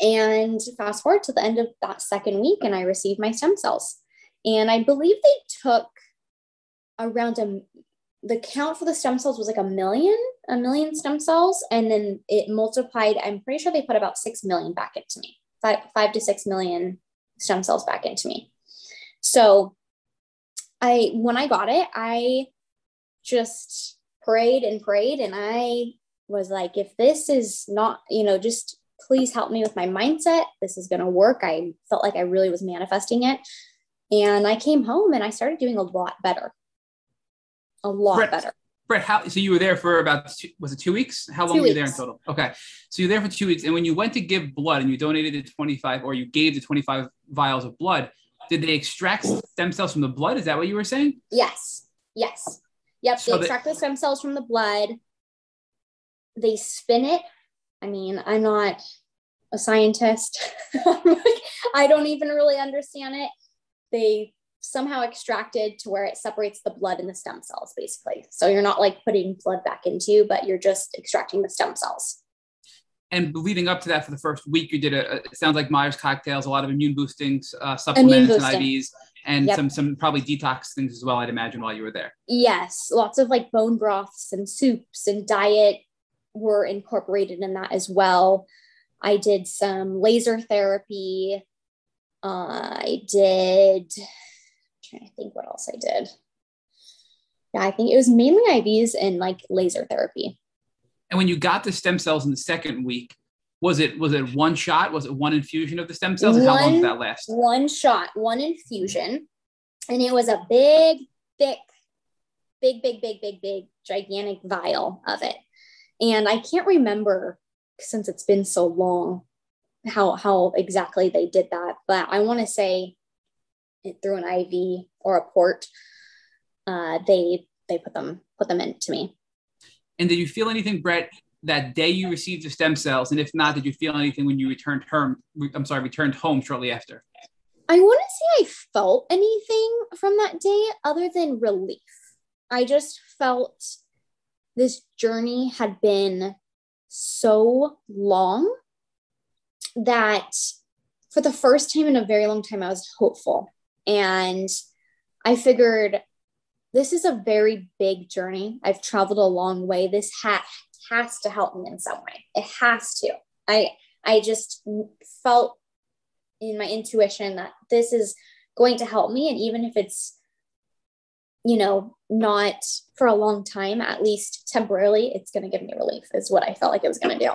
C: And fast forward to the end of that second week, and I received my stem cells. And I believe they took around a the count for the stem cells was like a million, a million stem cells, and then it multiplied. I'm pretty sure they put about six million back into me, five, five to six million stem cells back into me. So I when I got it, I just prayed and prayed and I was like if this is not, you know, just please help me with my mindset. This is going to work. I felt like I really was manifesting it. And I came home and I started doing a lot better. A lot Brett, better.
B: Brett, how so you were there for about two, was it two weeks? How long were you there in total? Okay. So you're there for two weeks. And when you went to give blood and you donated the 25 or you gave the 25 vials of blood, did they extract stem cells from the blood? Is that what you were saying?
C: Yes. Yes. Yep. So they extract they- the stem cells from the blood. They spin it. I mean, I'm not a scientist. I don't even really understand it. They somehow extracted to where it separates the blood and the stem cells, basically. So you're not like putting blood back into you, but you're just extracting the stem cells
B: and leading up to that for the first week, you did a, it sounds like Myers cocktails, a lot of immune boosting uh, supplements immune and IVs, and yep. some some probably detox things as well. I'd imagine while you were there.
C: Yes, lots of like bone broths and soups and diet were incorporated in that as well. I did some laser therapy. Uh, I did. I'm trying to think what else I did. Yeah, I think it was mainly IVs and like laser therapy.
B: And when you got the stem cells in the second week, was it was it one shot? Was it one infusion of the stem cells? And how long did that last?
C: One shot, one infusion, and it was a big, thick, big, big, big, big, big, gigantic vial of it. And I can't remember since it's been so long how how exactly they did that, but I want to say it through an IV or a port. Uh, they they put them put them into me.
B: And did you feel anything, Brett, that day you received the stem cells? And if not, did you feel anything when you returned home? I'm sorry, returned home shortly after?
C: I want to say I felt anything from that day other than relief. I just felt this journey had been so long that for the first time in a very long time, I was hopeful. And I figured this is a very big journey. I've traveled a long way. This hat has to help me in some way. It has to. I I just felt in my intuition that this is going to help me and even if it's you know not for a long time at least temporarily it's going to give me relief is what i felt like it was going to do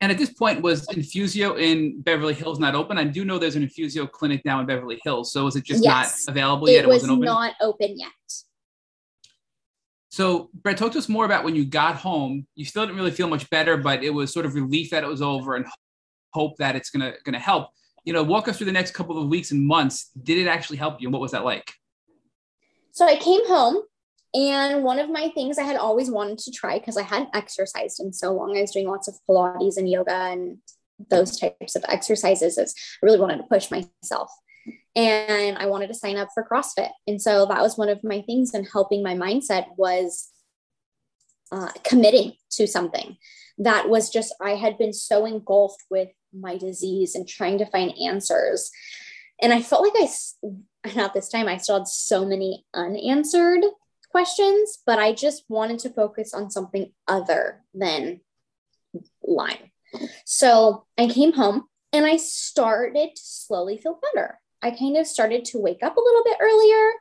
B: and at this point, was Infusio in Beverly Hills not open? I do know there's an Infusio clinic now in Beverly Hills. So is it just yes. not available yet?
C: It, it was wasn't open? not open yet.
B: So, Brett, talk to us more about when you got home. You still didn't really feel much better, but it was sort of relief that it was over and hope that it's gonna gonna help. You know, walk us through the next couple of weeks and months. Did it actually help you? And what was that like?
C: So I came home and one of my things I had always wanted to try because I hadn't exercised in so long, I was doing lots of Pilates and yoga and those types of exercises, is I really wanted to push myself. And I wanted to sign up for CrossFit. And so that was one of my things in helping my mindset was uh, committing to something that was just, I had been so engulfed with my disease and trying to find answers. And I felt like I, not this time, I still had so many unanswered questions, but I just wanted to focus on something other than Lyme. So I came home and I started to slowly feel better. I kind of started to wake up a little bit earlier.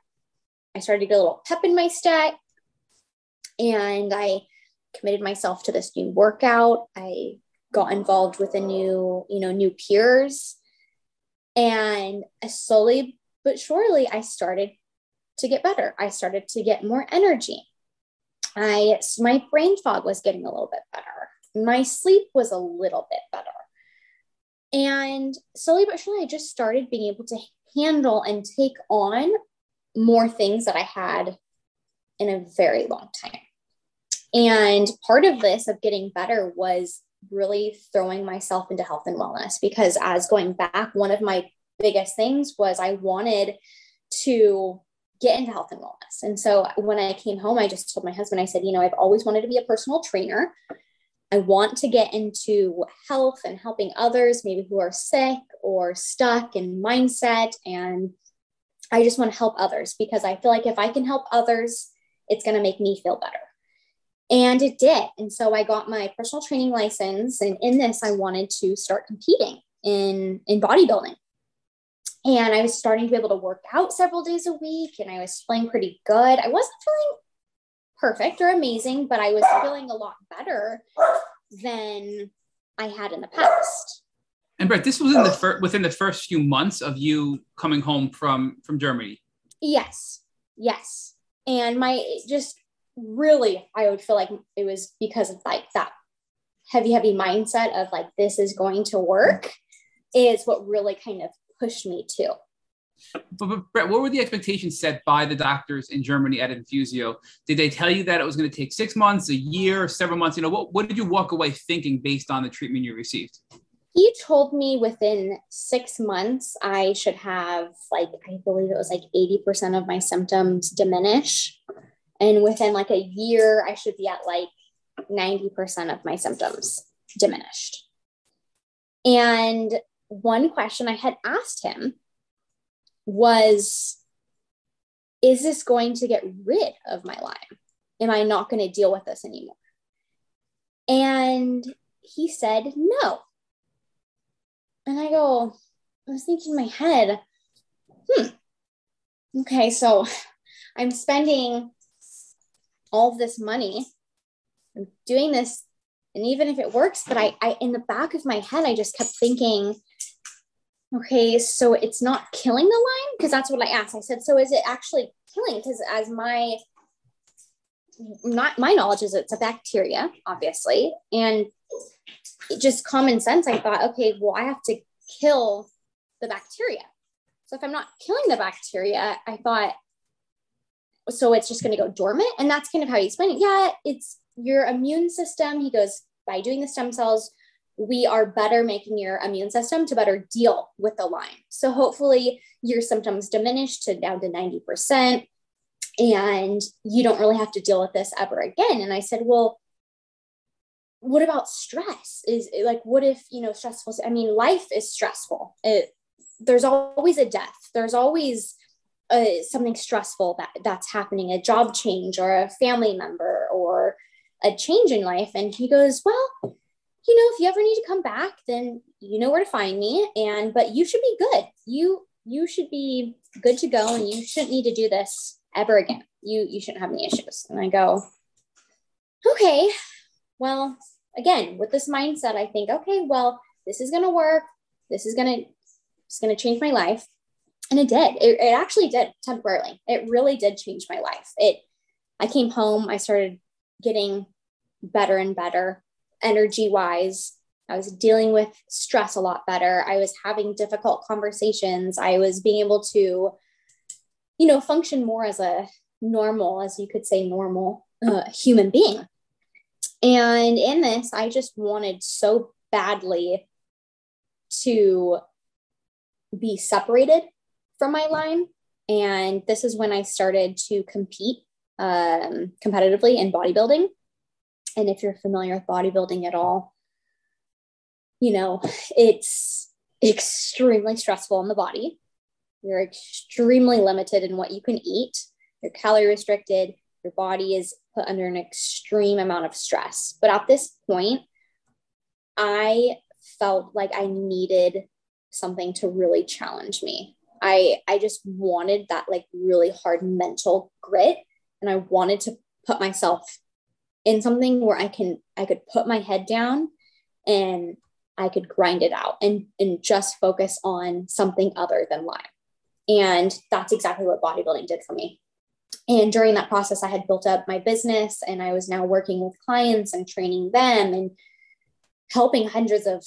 C: I started to get a little pep in my step and I committed myself to this new workout. I got involved with a new, you know, new peers. And slowly but surely, I started to get better. I started to get more energy. I my brain fog was getting a little bit better. My sleep was a little bit better. And slowly but surely, I just started being able to handle and take on more things that I had in a very long time. And part of this of getting better was really throwing myself into health and wellness because, as going back, one of my biggest things was I wanted to get into health and wellness. And so when I came home, I just told my husband, I said, you know, I've always wanted to be a personal trainer. I want to get into health and helping others, maybe who are sick or stuck in mindset. And I just want to help others because I feel like if I can help others, it's going to make me feel better. And it did. And so I got my personal training license. And in this, I wanted to start competing in, in bodybuilding. And I was starting to be able to work out several days a week and I was feeling pretty good. I wasn't feeling perfect or amazing, but I was feeling a lot better than I had in the past.
B: And Brett, this was in the fir- within the first few months of you coming home from from Germany.
C: Yes, yes, and my just really, I would feel like it was because of like that heavy, heavy mindset of like this is going to work, is what really kind of pushed me to.
B: But, but Brett, what were the expectations set by the doctors in Germany at Infusio? Did they tell you that it was going to take six months, a year, several months? You know, what, what did you walk away thinking based on the treatment you received?
C: He told me within six months I should have like I believe it was like 80% of my symptoms diminish. And within like a year, I should be at like 90% of my symptoms diminished. And one question I had asked him was Is this going to get rid of my Lyme? Am I not going to deal with this anymore? And he said, No. And I go, I was thinking in my head, hmm, okay, so I'm spending all this money, I'm doing this, and even if it works, but I, I, in the back of my head, I just kept thinking, okay, so it's not killing the Lyme? Because that's what I asked. I said, so is it actually killing? Because as my not my knowledge is it's a bacteria, obviously. And just common sense, I thought, okay, well, I have to kill the bacteria. So if I'm not killing the bacteria, I thought, so it's just going to go dormant. And that's kind of how he explained it. Yeah, it's your immune system. He goes, by doing the stem cells, we are better making your immune system to better deal with the Lyme. So hopefully your symptoms diminish to down to 90% and you don't really have to deal with this ever again. And I said, well, what about stress? Is like, what if, you know, stressful? I mean, life is stressful. It, there's always a death. There's always uh, something stressful that that's happening, a job change or a family member or a change in life. And he goes, well, you know, if you ever need to come back, then you know where to find me. And but you should be good. You you should be good to go, and you shouldn't need to do this ever again. You you shouldn't have any issues. And I go, okay, well, again, with this mindset, I think, okay, well, this is gonna work. This is gonna it's gonna change my life. And it did. It, it actually did temporarily. It really did change my life. It I came home, I started getting better and better energy wise. I was dealing with stress a lot better. I was having difficult conversations. I was being able to, you know, function more as a normal, as you could say, normal uh, human being. And in this, I just wanted so badly to be separated from my Lyme. And this is when I started to compete um, competitively in bodybuilding. And if you're familiar with bodybuilding at all, you know, it's extremely stressful on the body. You're extremely limited in what you can eat. You're calorie restricted. Your body is put under an extreme amount of stress. But at this point, I felt like I needed something to really challenge me. I I just wanted that like really hard mental grit and I wanted to put myself in something where I can I could put my head down and I could grind it out and and just focus on something other than Lyme. And that's exactly what bodybuilding did for me. And during that process, I had built up my business and I was now working with clients and training them and helping hundreds of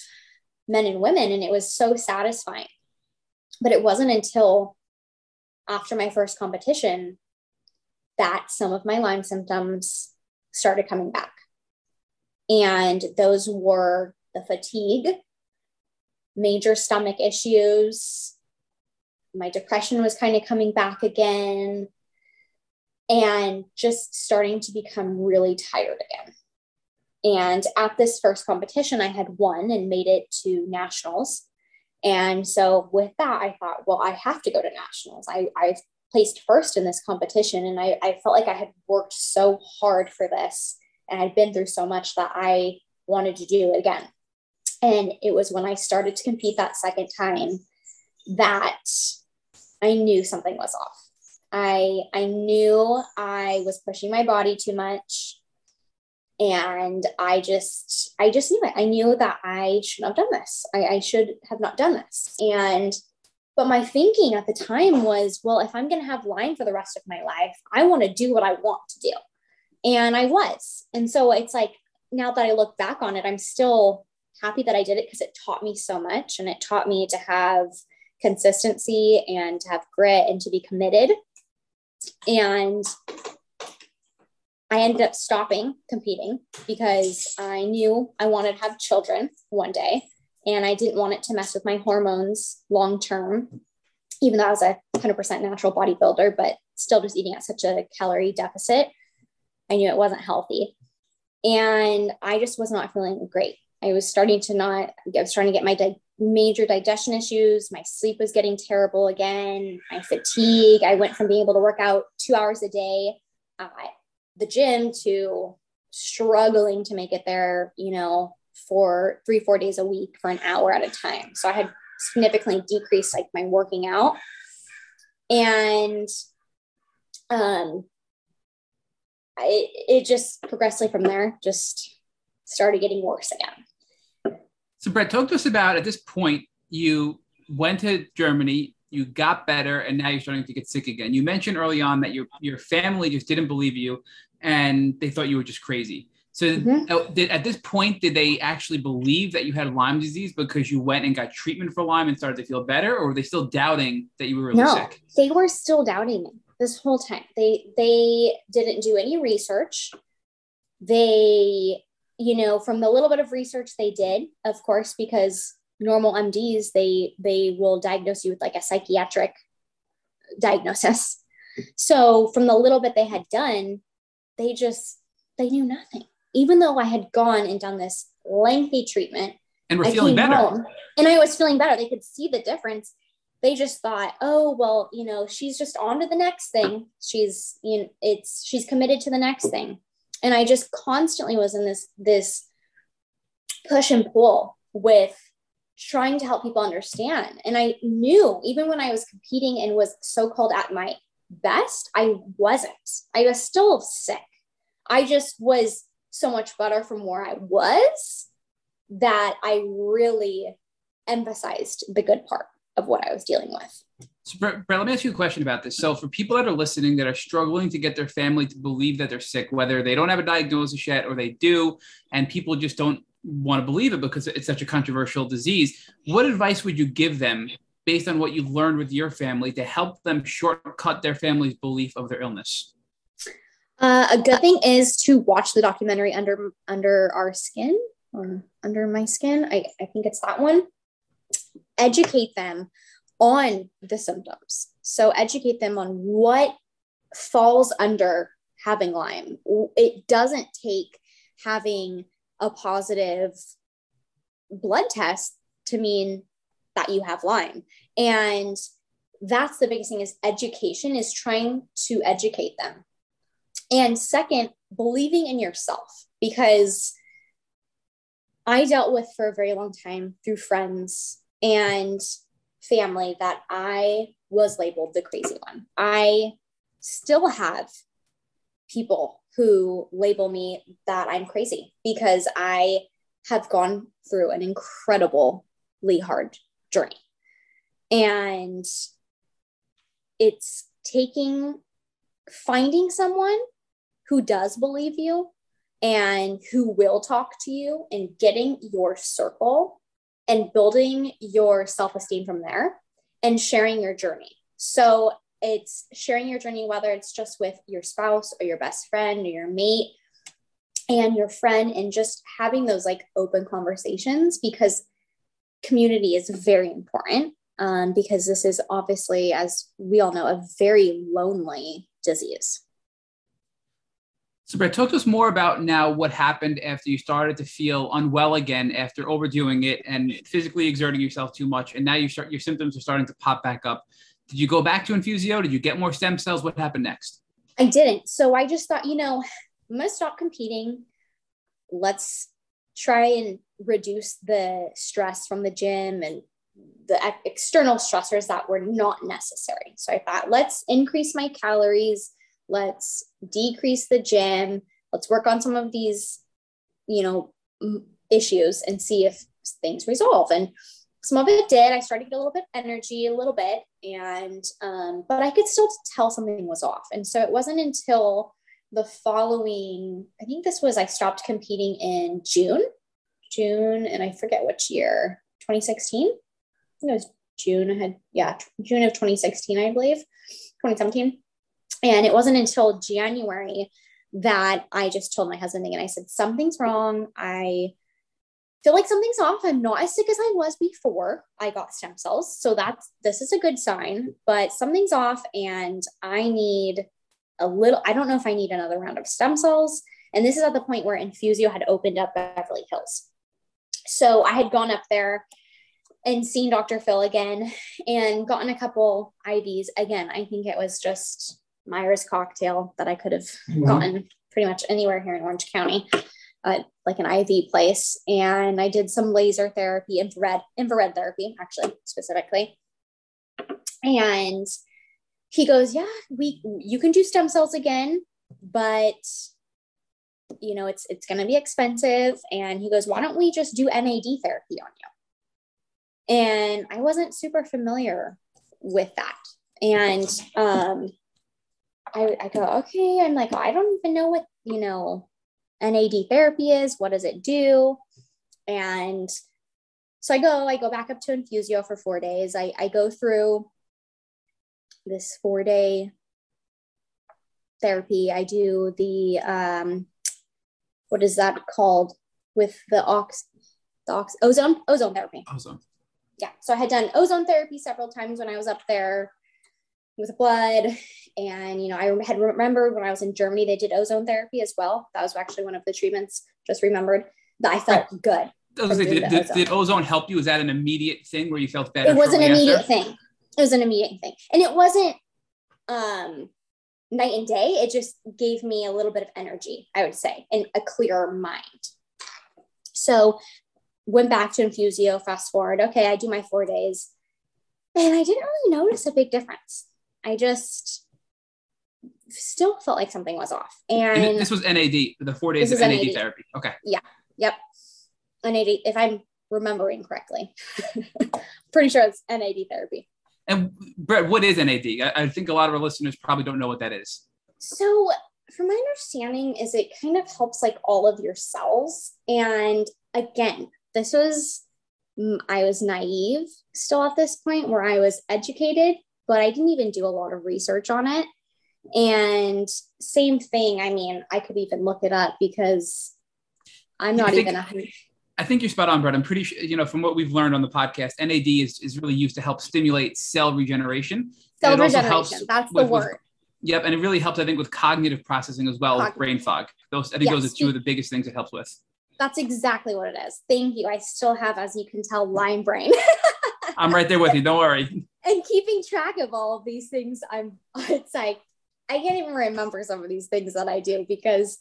C: men and women. And it was so satisfying. But it wasn't until after my first competition that some of my Lyme symptoms started coming back. And those were the fatigue, major stomach issues. My depression was kind of coming back again, and just starting to become really tired again. And at this first competition, I had won and made it to nationals. And so with that, I thought, well, I have to go to nationals. I, I placed first in this competition and I, I felt like I had worked so hard for this and I'd been through so much that I wanted to do it again. And it was when I started to compete that second time that I knew something was off. I I knew I was pushing my body too much and I just I just knew it. I knew that I shouldn't have done this. I, I should have not done this. And but my thinking at the time was, well, if I'm gonna have Lyme for the rest of my life, I want to do what I want to do. And I was. And so it's like now that I look back on it, I'm still happy that I did it because it taught me so much and it taught me to have consistency and to have grit and to be committed. And I ended up stopping competing because I knew I wanted to have children one day and I didn't want it to mess with my hormones long term, even though I was a 100% natural bodybuilder, but still just eating at such a calorie deficit. I knew it wasn't healthy. And I just was not feeling great. I was starting to not, I was starting to get my di- major digestion issues. My sleep was getting terrible again. My fatigue. I went from being able to work out two hours a day at the gym to struggling to make it there, you know, for three, four days a week for an hour at a time. So I had significantly decreased like my working out. And um I, it just progressively from there just started getting worse again.
B: So, Brett, talk to us about at this point, you went to Germany, you got better, and now you're starting to get sick again. You mentioned early on that your, your family just didn't believe you and they thought you were just crazy. So, mm-hmm. Uh, did, at this point, did they actually believe that you had Lyme disease because you went and got treatment for Lyme and started to feel better, or were they still doubting that you were really
C: no,
B: sick?
C: They were still doubting me this whole time. They they didn't do any research. They, you know, from the little bit of research they did, of course, because normal MDs they they will diagnose you with like a psychiatric diagnosis. So from the little bit they had done, they just they knew nothing. Even though I had gone and done this lengthy treatment
B: and we're feeling better.
C: and I was feeling better. They could see the difference they just thought, oh, well, you know, she's just on to the next thing. She's, you know, it's, she's committed to the next thing. And I just constantly was in this, this push and pull with trying to help people understand. And I knew even when I was competing and was so called at my best, I wasn't. I was still sick. I just was so much better from where I was that I really emphasized the good part of what I was dealing with.
B: So, Brett, let me ask you a question about this. So, for people that are listening that are struggling to get their family to believe that they're sick, whether they don't have a diagnosis yet or they do, and people just don't want to believe it because it's such a controversial disease, what advice would you give them based on what you've learned with your family to help them shortcut their family's belief of their illness?
C: Uh, a good thing is to watch the documentary under under our skin or under my skin. I, I think it's that one educate them on the symptoms. So, educate them on what falls under having Lyme. It doesn't take having a positive blood test to mean that you have Lyme. And that's the biggest thing is education is trying to educate them. And second, believing in yourself because I dealt with for a very long time through friends and family that I was labeled the crazy one. I still have people who label me that I'm crazy because I have gone through an incredibly hard journey. And it's taking, finding someone who does believe you and who will talk to you and getting your circle and building your self esteem from there and sharing your journey. So it's sharing your journey, whether it's just with your spouse or your best friend or your mate and your friend, and just having those like open conversations because community is very important. Um, because this is obviously, as we all know, a very lonely disease.
B: So, Brett, talk to us more about now what happened after you started to feel unwell again after overdoing it and physically exerting yourself too much, and now you start your symptoms are starting to pop back up. Did you go back to Infusio? Did you get more stem cells? What happened next?
C: I didn't. So I just thought, you know, I'm gonna stop competing. Let's try and reduce the stress from the gym and the external stressors that were not necessary. So I thought, let's increase my calories let's decrease the gym. Let's work on some of these you know issues and see if things resolve. And some of it did. I started to get a little bit energy a little bit and um, but i could still tell something was off. And so it wasn't until the following i think this was i stopped competing in june june and i forget which year 2016 I think it was june i had yeah june of 2016 i believe 2017 and it wasn't until January that I just told my husband and I said, Something's wrong. I feel like something's off. I'm not as sick as I was before I got stem cells. So that's this is a good sign, but something's off and I need a little, I don't know if I need another round of stem cells. And this is at the point where Infusio had opened up Beverly Hills. So I had gone up there and seen Dr. Phil again and gotten a couple IVs. Again, I think it was just Myers cocktail that I could have mm-hmm. gotten pretty much anywhere here in Orange County, uh, like an IV place. And I did some laser therapy, infrared, infrared therapy, actually, specifically. And he goes, Yeah, we you can do stem cells again, but you know, it's it's gonna be expensive. And he goes, Why don't we just do NAD therapy on you? And I wasn't super familiar with that. And um I, I go, okay. I'm like, I don't even know what, you know, NAD therapy is. What does it do? And so I go, I go back up to Infusio for four days. I, I go through this four day therapy. I do the, um, what is that called with the ox, the ox, ozone, ozone therapy.
B: Ozone.
C: Yeah. So I had done ozone therapy several times when I was up there with blood. And, you know, I had remembered when I was in Germany, they did ozone therapy as well. That was actually one of the treatments, just remembered that I felt right. good.
B: Say, did, ozone. did, ozone. help you? Was that an immediate thing where you felt better?
C: It was an immediate after? thing. It was an immediate thing. And it wasn't um, night and day. It just gave me a little bit of energy, I would say, and a clearer mind. So went back to Infusio, fast forward. Okay, I do my four days. And I didn't really notice a big difference. I just still felt like something was off. And,
B: and this was NAD, the four days of NAD, NAD, therapy. Okay.
C: Yeah. Yep. NAD, if I'm remembering correctly. Pretty sure it's NAD therapy.
B: And Brett, what is NAD? I, I think a lot of our listeners probably don't know what that is.
C: So, from my understanding, is it kind of helps like all of your cells. And again, this was mm, I was naive still at this point where I was educated but I didn't even do a lot of research on it. And same thing, I mean, I could even look it up because I'm not think, even a
B: I think you're spot on, Brett. I'm pretty sure, you know, from what we've learned on the podcast, NAD is, is really used to help stimulate cell regeneration.
C: Cell regeneration, that's with, the word. With,
B: yep. And it really helps, I think, with cognitive processing as well, cognitive. with brain fog. Those, I think yes. those are two of the biggest things it helps with.
C: That's exactly what it is. Thank you. I still have, as you can tell, Lyme brain.
B: I'm right there with you. Don't worry.
C: And keeping track of all of these things, I'm it's like I can't even remember some of these things that I do because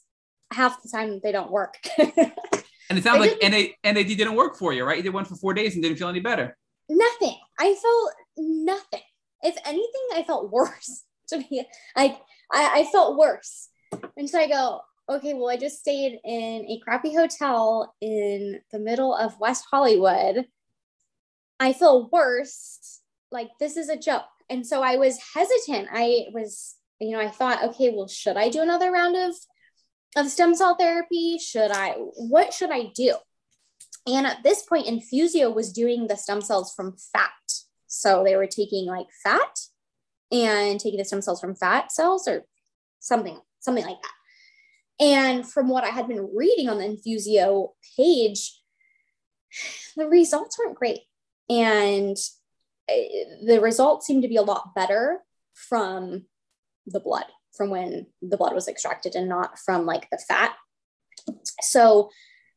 C: half the time they don't work.
B: and it sounds like NAD, NAD didn't work for you, right? You did one for four days and didn't feel any better.
C: Nothing. I felt nothing. If anything, I felt worse. To be like I, I felt worse. And so I go, okay, well, I just stayed in a crappy hotel in the middle of West Hollywood I feel worse. Like this is a joke. And so I was hesitant. I was, you know, I thought, okay, well, should I do another round of of stem cell therapy? Should I what should I do? And at this point, Infusio was doing the stem cells from fat. So they were taking like fat and taking the stem cells from fat cells or something, something like that. And from what I had been reading on the Infusio page, the results weren't great. And Eh, the results seem to be a lot better from the blood. from when the blood was extracted and not from like the fat. So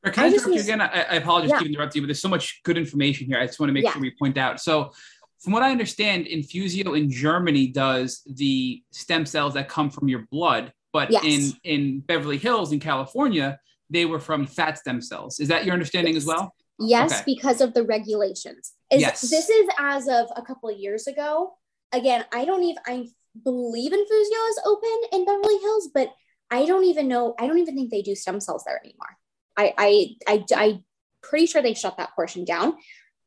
B: or can I, I interrupt you again? I, I apologize yeah. to interrupt you, but there's so much good information here. I just want to make yeah. sure we point out. So, from what I understand, Infusio in Germany does the stem cells that come from your blood, but yes. in in Beverly Hills in California, they were from fat stem cells. Is that your understanding yes. as well?
C: Yes, okay. because of the regulations. Is, yes. This is as of a couple of years ago. Again, I don't even I believe Infusio is open in Beverly Hills, but I don't even know. I don't even think they do stem cells there anymore. I, I, I, I pretty sure they shut that portion down.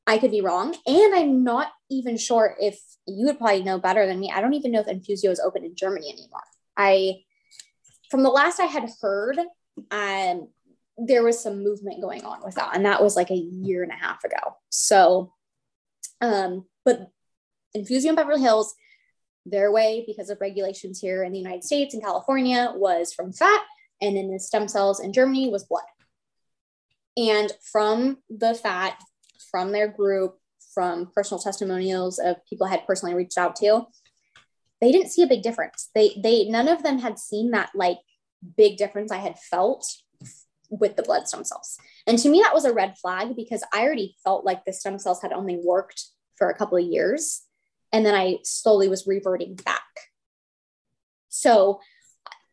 C: I could be wrong. And I'm not even sure if you would probably know better than me. I don't even know if Infusio is open in Germany anymore. I, from the last I had heard, um, there was some movement going on with that. And that was like a year and a half ago. So, um, but Infusio in Beverly Hills, their way, because of regulations here in the United States and California, was from fat. And then the stem cells in Germany was blood. And from the fat, from their group, from personal testimonials of people I had personally reached out to, they didn't see a big difference. They they none of them had seen that like big difference I had felt with the blood stem cells. And to me, that was a red flag because I already felt like the stem cells had only worked for a couple of years. And then I slowly was reverting back. So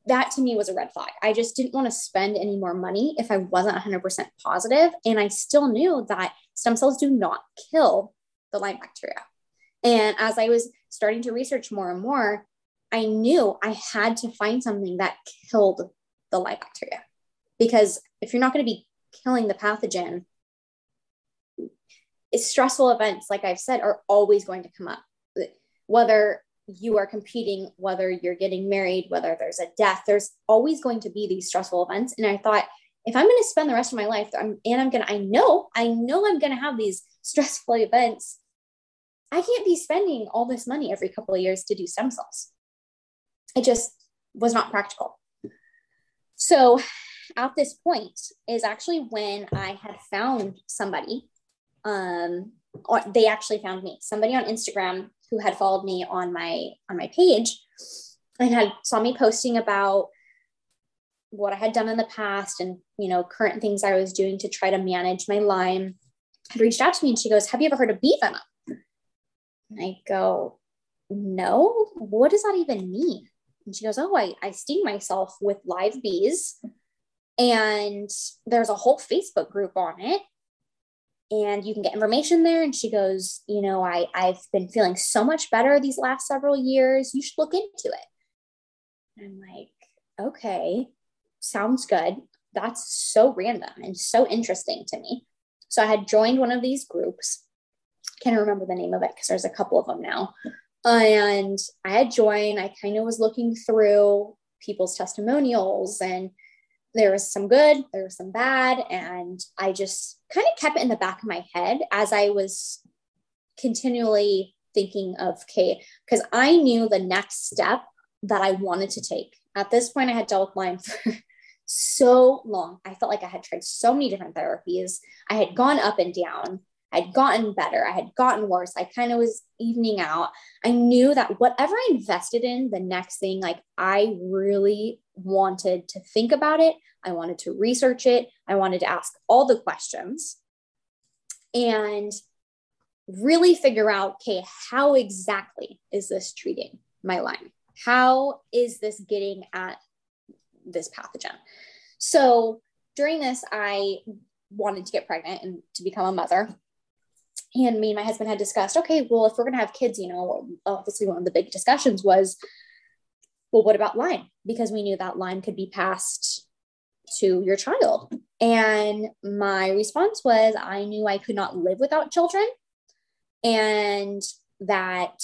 C: that to me was a red flag. I just didn't want to spend any more money if I wasn't 100% positive. And I still knew that stem cells do not kill the Lyme bacteria. And as I was starting to research more and more, I knew I had to find something that killed the Lyme bacteria. Because if you're not going to be killing the pathogen, stressful events, like I've said, are always going to come up. Whether you are competing, whether you're getting married, whether there's a death, there's always going to be these stressful events. And I thought, if I'm going to spend the rest of my life, and I'm going to, I know, I know I'm going to have these stressful events. I can't be spending all this money every couple of years to do stem cells. It just was not practical. So at this point is actually when I had found somebody. Um, or they actually found me. Somebody on Instagram who had followed me on my on my page and had saw me posting about what I had done in the past and you know current things I was doing to try to manage my Lyme had reached out to me and she goes, "Have you ever heard of bee venom?" And I go, "No. What does that even mean?" And she goes, "Oh, I I sting myself with live bees." And there's a whole Facebook group on it and you can get information there. And she goes, you know, I, I've been feeling so much better these last several years. You should look into it. I'm like, okay, sounds good. That's so random and so interesting to me. So I had joined one of these groups. Can't remember the name of it because there's a couple of them now. And I had joined, I kind of was looking through people's testimonials and there was some good, there was some bad. And I just kind of kept it in the back of my head as I was continually thinking of, okay, because I knew the next step that I wanted to take. At this point, I had dealt with Lyme for so long. I felt like I had tried so many different therapies. I had gone up and down. I'd gotten better. I had gotten worse. I kind of was evening out. I knew that whatever I invested in, the next thing, like I really wanted to think about it. I wanted to research it. I wanted to ask all the questions and really figure out okay, how exactly is this treating my Lyme? How is this getting at this pathogen? So during this, I wanted to get pregnant and to become a mother and me and my husband had discussed okay well if we're going to have kids you know obviously one of the big discussions was well what about lyme? Because we knew that lyme could be passed to your child. And my response was i knew i could not live without children and that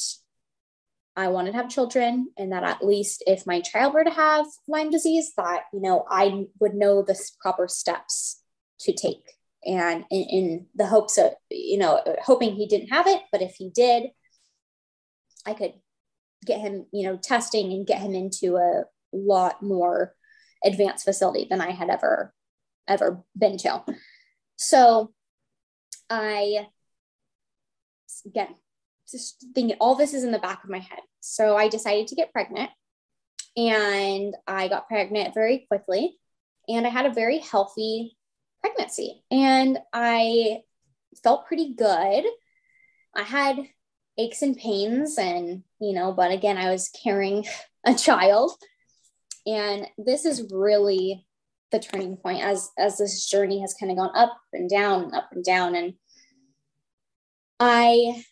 C: i wanted to have children and that at least if my child were to have lyme disease that you know i would know the proper steps to take. And in, in, the hopes of you know hoping he didn't have it but if he did i could get him you know testing and get him into a lot more advanced facility than i had ever ever been to so i again just thinking all this is in the back of my head so i decided to get pregnant and I got pregnant very quickly. And I had a very healthy pregnancy. And I felt pretty good. I had aches and pains, and, you know, but again, I was carrying a child. And this is really the turning point as as this journey has kind of gone up and down and up and down and i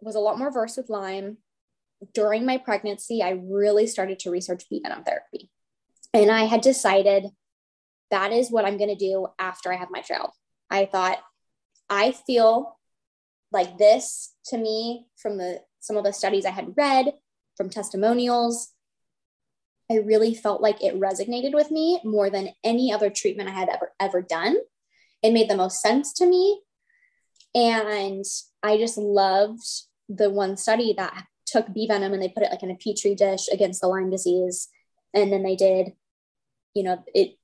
C: was a lot more versed with lyme during my pregnancy, I really started to research venom therapy. And I had decided that is what I'm going to do after I have my child. I thought, I feel like this to me from the some of the studies I had read, from testimonials, I really felt like it resonated with me more than any other treatment I had ever ever done. It made the most sense to me. And I just loved the one study that took bee venom and they put it like in a petri dish against the Lyme disease. And then they did, you know, it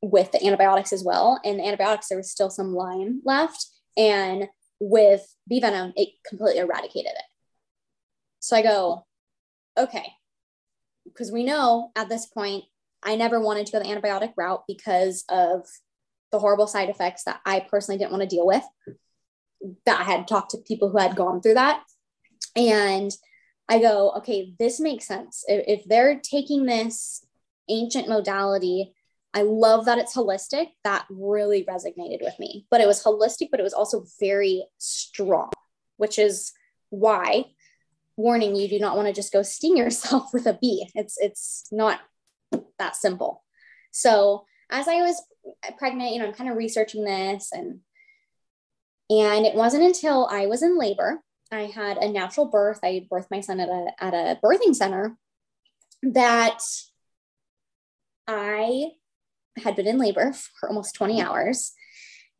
C: with the antibiotics as well. And the antibiotics, there was still some Lyme left. And with bee venom, it completely eradicated it. So I go, okay, because we know at this point, I never wanted to go the antibiotic route because of the horrible side effects that I personally didn't want to deal with. That I had talked to people who had gone through that. And I go, okay, this makes sense. If, if they're taking this ancient modality, I love that it's holistic. That really resonated with me. But it was holistic, but it was also very strong, which is why warning you do not want to just go sting yourself with a bee. It's it's not that simple. So as I was pregnant, you know, I'm kind of researching this and and it wasn't until I was in labor I had a natural birth. I birthed my son at a at a birthing center that I had been in labor for almost 20 hours.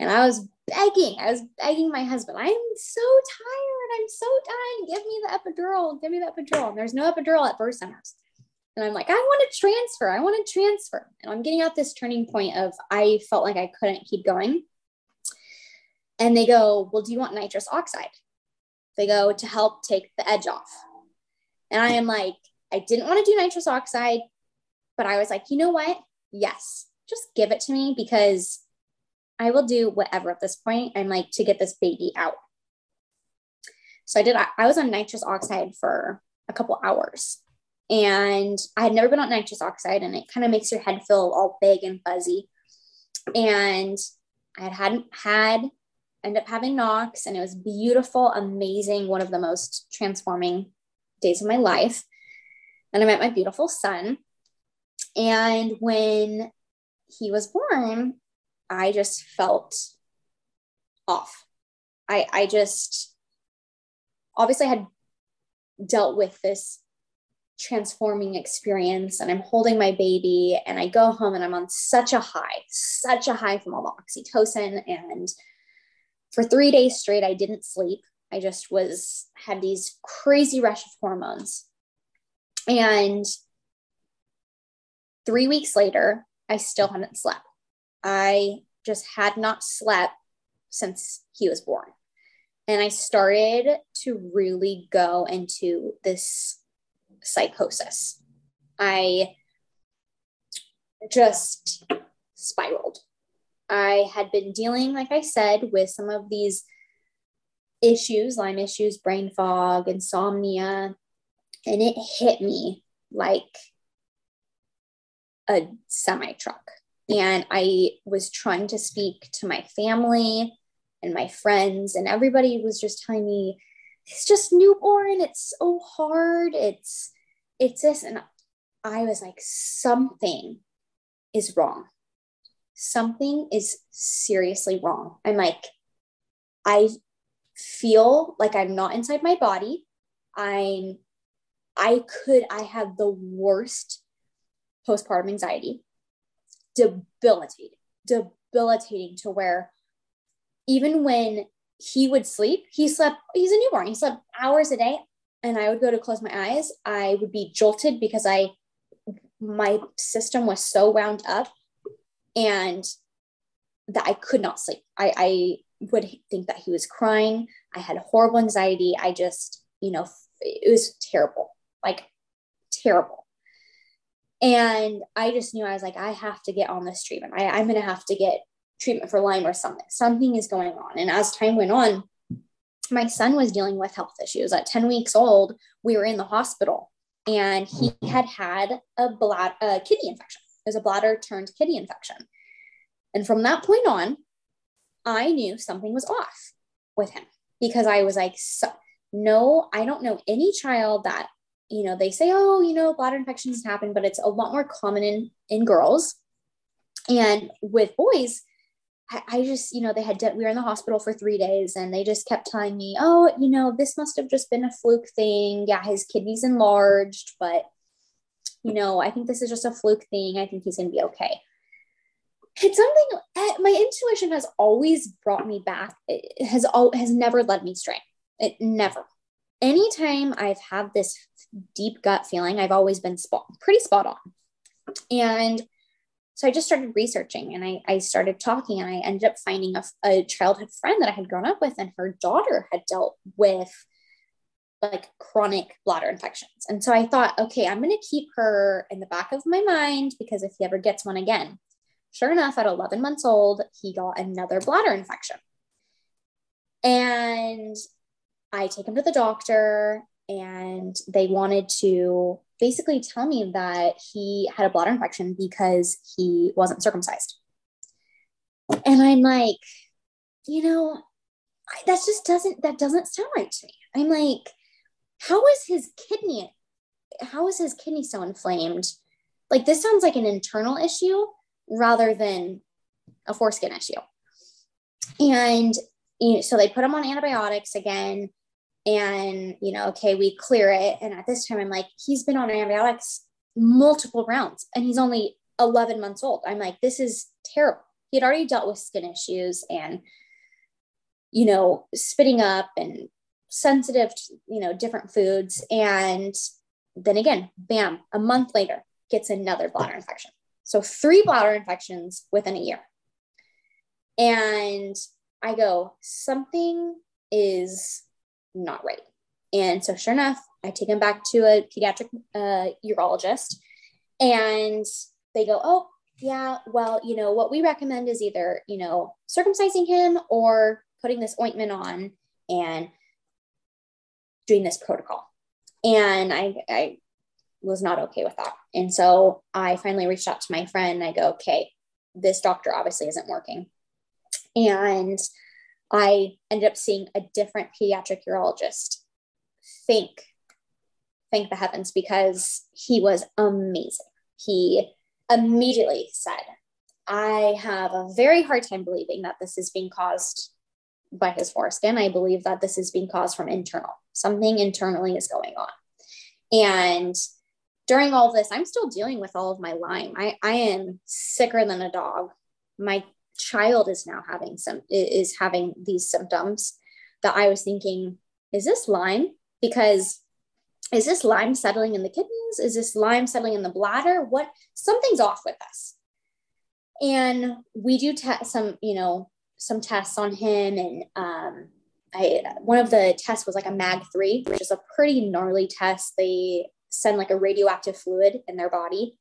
C: And I was begging, I was begging my husband, I'm so tired. I'm so dying. Give me the epidural. Give me the epidural. And there's no epidural at birth centers. And I'm like, I want to transfer. I want to transfer. And I'm getting out this turning point of I felt like I couldn't keep going. And they go, Well, do you want nitrous oxide? They go to help take the edge off. And I am like, I didn't want to do nitrous oxide, but I was like, you know what? Yes, just give it to me because I will do whatever at this point. I'm like to get this baby out. So I did, I was on nitrous oxide for a couple hours and I had never been on nitrous oxide and it kind of makes your head feel all big and fuzzy. And I hadn't had ended up having NOx and it was beautiful, amazing, one of the most transforming days of my life. And I met my beautiful son. And when he was born, I just felt off. I, I just obviously I had dealt with this transforming experience and I'm holding my baby and I go home and I'm on such a high, such a high from all the oxytocin and for three days straight, I didn't sleep. I just was, had these crazy rush of hormones. And three weeks later, I still hadn't slept. I just had not slept since he was born. And I started to really go into this psychosis. I just spiraled. I had been dealing, like I said, with some of these issues Lyme issues, brain fog, insomnia, and it hit me like a semi truck. And I was trying to speak to my family and my friends, and everybody was just telling me, it's just newborn. It's so hard. It's, it's this. And I was like, something is wrong something is seriously wrong. I'm like, I feel like I'm not inside my body. I'm, I could, I have the worst postpartum anxiety, debilitating, debilitating to where even when he would sleep, he slept, he's a newborn, he slept hours a day. And I would go to close my eyes. I would be jolted because I, my system was so wound up and that I could not sleep. I, I would think that he was crying. I had horrible anxiety. I just, you know, it was terrible, like terrible. And I just knew I was like, I have to get on this treatment. I, I'm going to have to get treatment for Lyme or something. Something is going on. And as time went on, my son was dealing with health issues. At 10 weeks old, we were in the hospital and he mm-hmm. had had a, blood, a kidney infection. It was a bladder turned kidney infection. And from that point on, I knew something was off with him because I was like, so, no, I don't know any child that, you know, they say, oh, you know, bladder infections happen, but it's a lot more common in, in girls. And with boys, I, I just, you know, they had, we were in the hospital for three days and they just kept telling me, oh, you know, this must have just been a fluke thing. Yeah, his kidney's enlarged, but, you know, I think this is just a fluke thing. I think he's going to be okay. It's something eh, my intuition has always brought me back. It has all has never led me astray. It never. Anytime I've had this deep gut feeling, I've always been spot, pretty spot on. And so I just started researching and I, I started talking and I ended up finding a, a childhood friend that I had grown up with and her daughter had dealt with like chronic bladder infections. And so I thought, okay, I'm going to keep her in the back of my mind because if he ever gets one again, sure enough, at 11 months old, he got another bladder infection. And I take him to the doctor and they wanted to basically tell me that he had a bladder infection because he wasn't circumcised. And I'm like, you know, that just doesn't that doesn't sound right to me. I'm like, how is his kidney how is his kidney so inflamed? Like this sounds like an internal issue rather than a foreskin issue. And you know, so they put him on antibiotics again and you know okay we clear it. And at this time i'm like he's been on antibiotics multiple rounds and he's only 11 months old. I'm like this is terrible. He had already dealt with skin issues and you know spitting up and sensitive to you know different foods. And then again bam a month later gets another bladder infection. So three bladder infections within a year. And i go something is not right. And so, sure enough, I take him back to a pediatric uh, urologist, and they go, "Oh, yeah, well, you know, what we recommend is either, you know, circumcising him or putting this ointment on and doing this protocol." And I, I was not okay with that. And so I finally reached out to my friend and I go, "Okay, this doctor obviously isn't working." And I ended up seeing a different pediatric urologist. Thank, thank the heavens, because he was amazing. He immediately said, I have a very hard time believing that this is being caused by his foreskin. I believe that this is being caused from internal. Something internally is going on. And during all this, I'm still dealing with all of my Lyme. I, I am sicker than a dog. My child is now having some is having these symptoms that I was thinking, is this Lyme? Because is this Lyme settling in the kidneys? Is this Lyme settling in the bladder? What something's off with us. And we do test some, you know, some tests on him. And um, I, one of the tests was like a MAG3, which is a pretty gnarly test. They send like a radioactive fluid in their body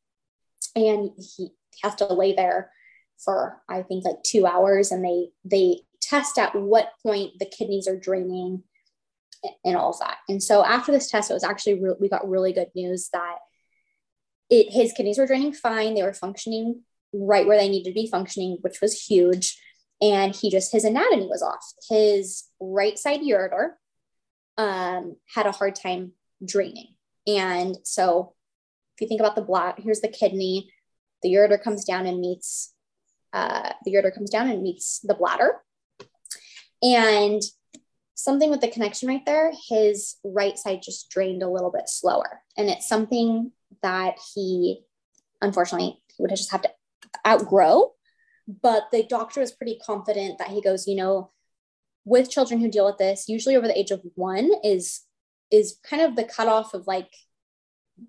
C: and he has to lay there for I think like two hours, and they they test at what point the kidneys are draining and all of that. And so after this test, it was actually re- we got really good news that it his kidneys were draining fine. They were functioning right where they needed to be functioning, which was huge. And he just his anatomy was off. His right side ureter um, had a hard time draining. And so if you think about the blood, here's the kidney. The ureter comes down and meets uh, the ureter comes down and meets the bladder. And something with the connection right there, his right side just drained a little bit slower. And it's something that he, unfortunately, would just have to outgrow. But the doctor was pretty confident that he goes, you know, with children who deal with this, usually over the age of one is is kind of the cutoff of like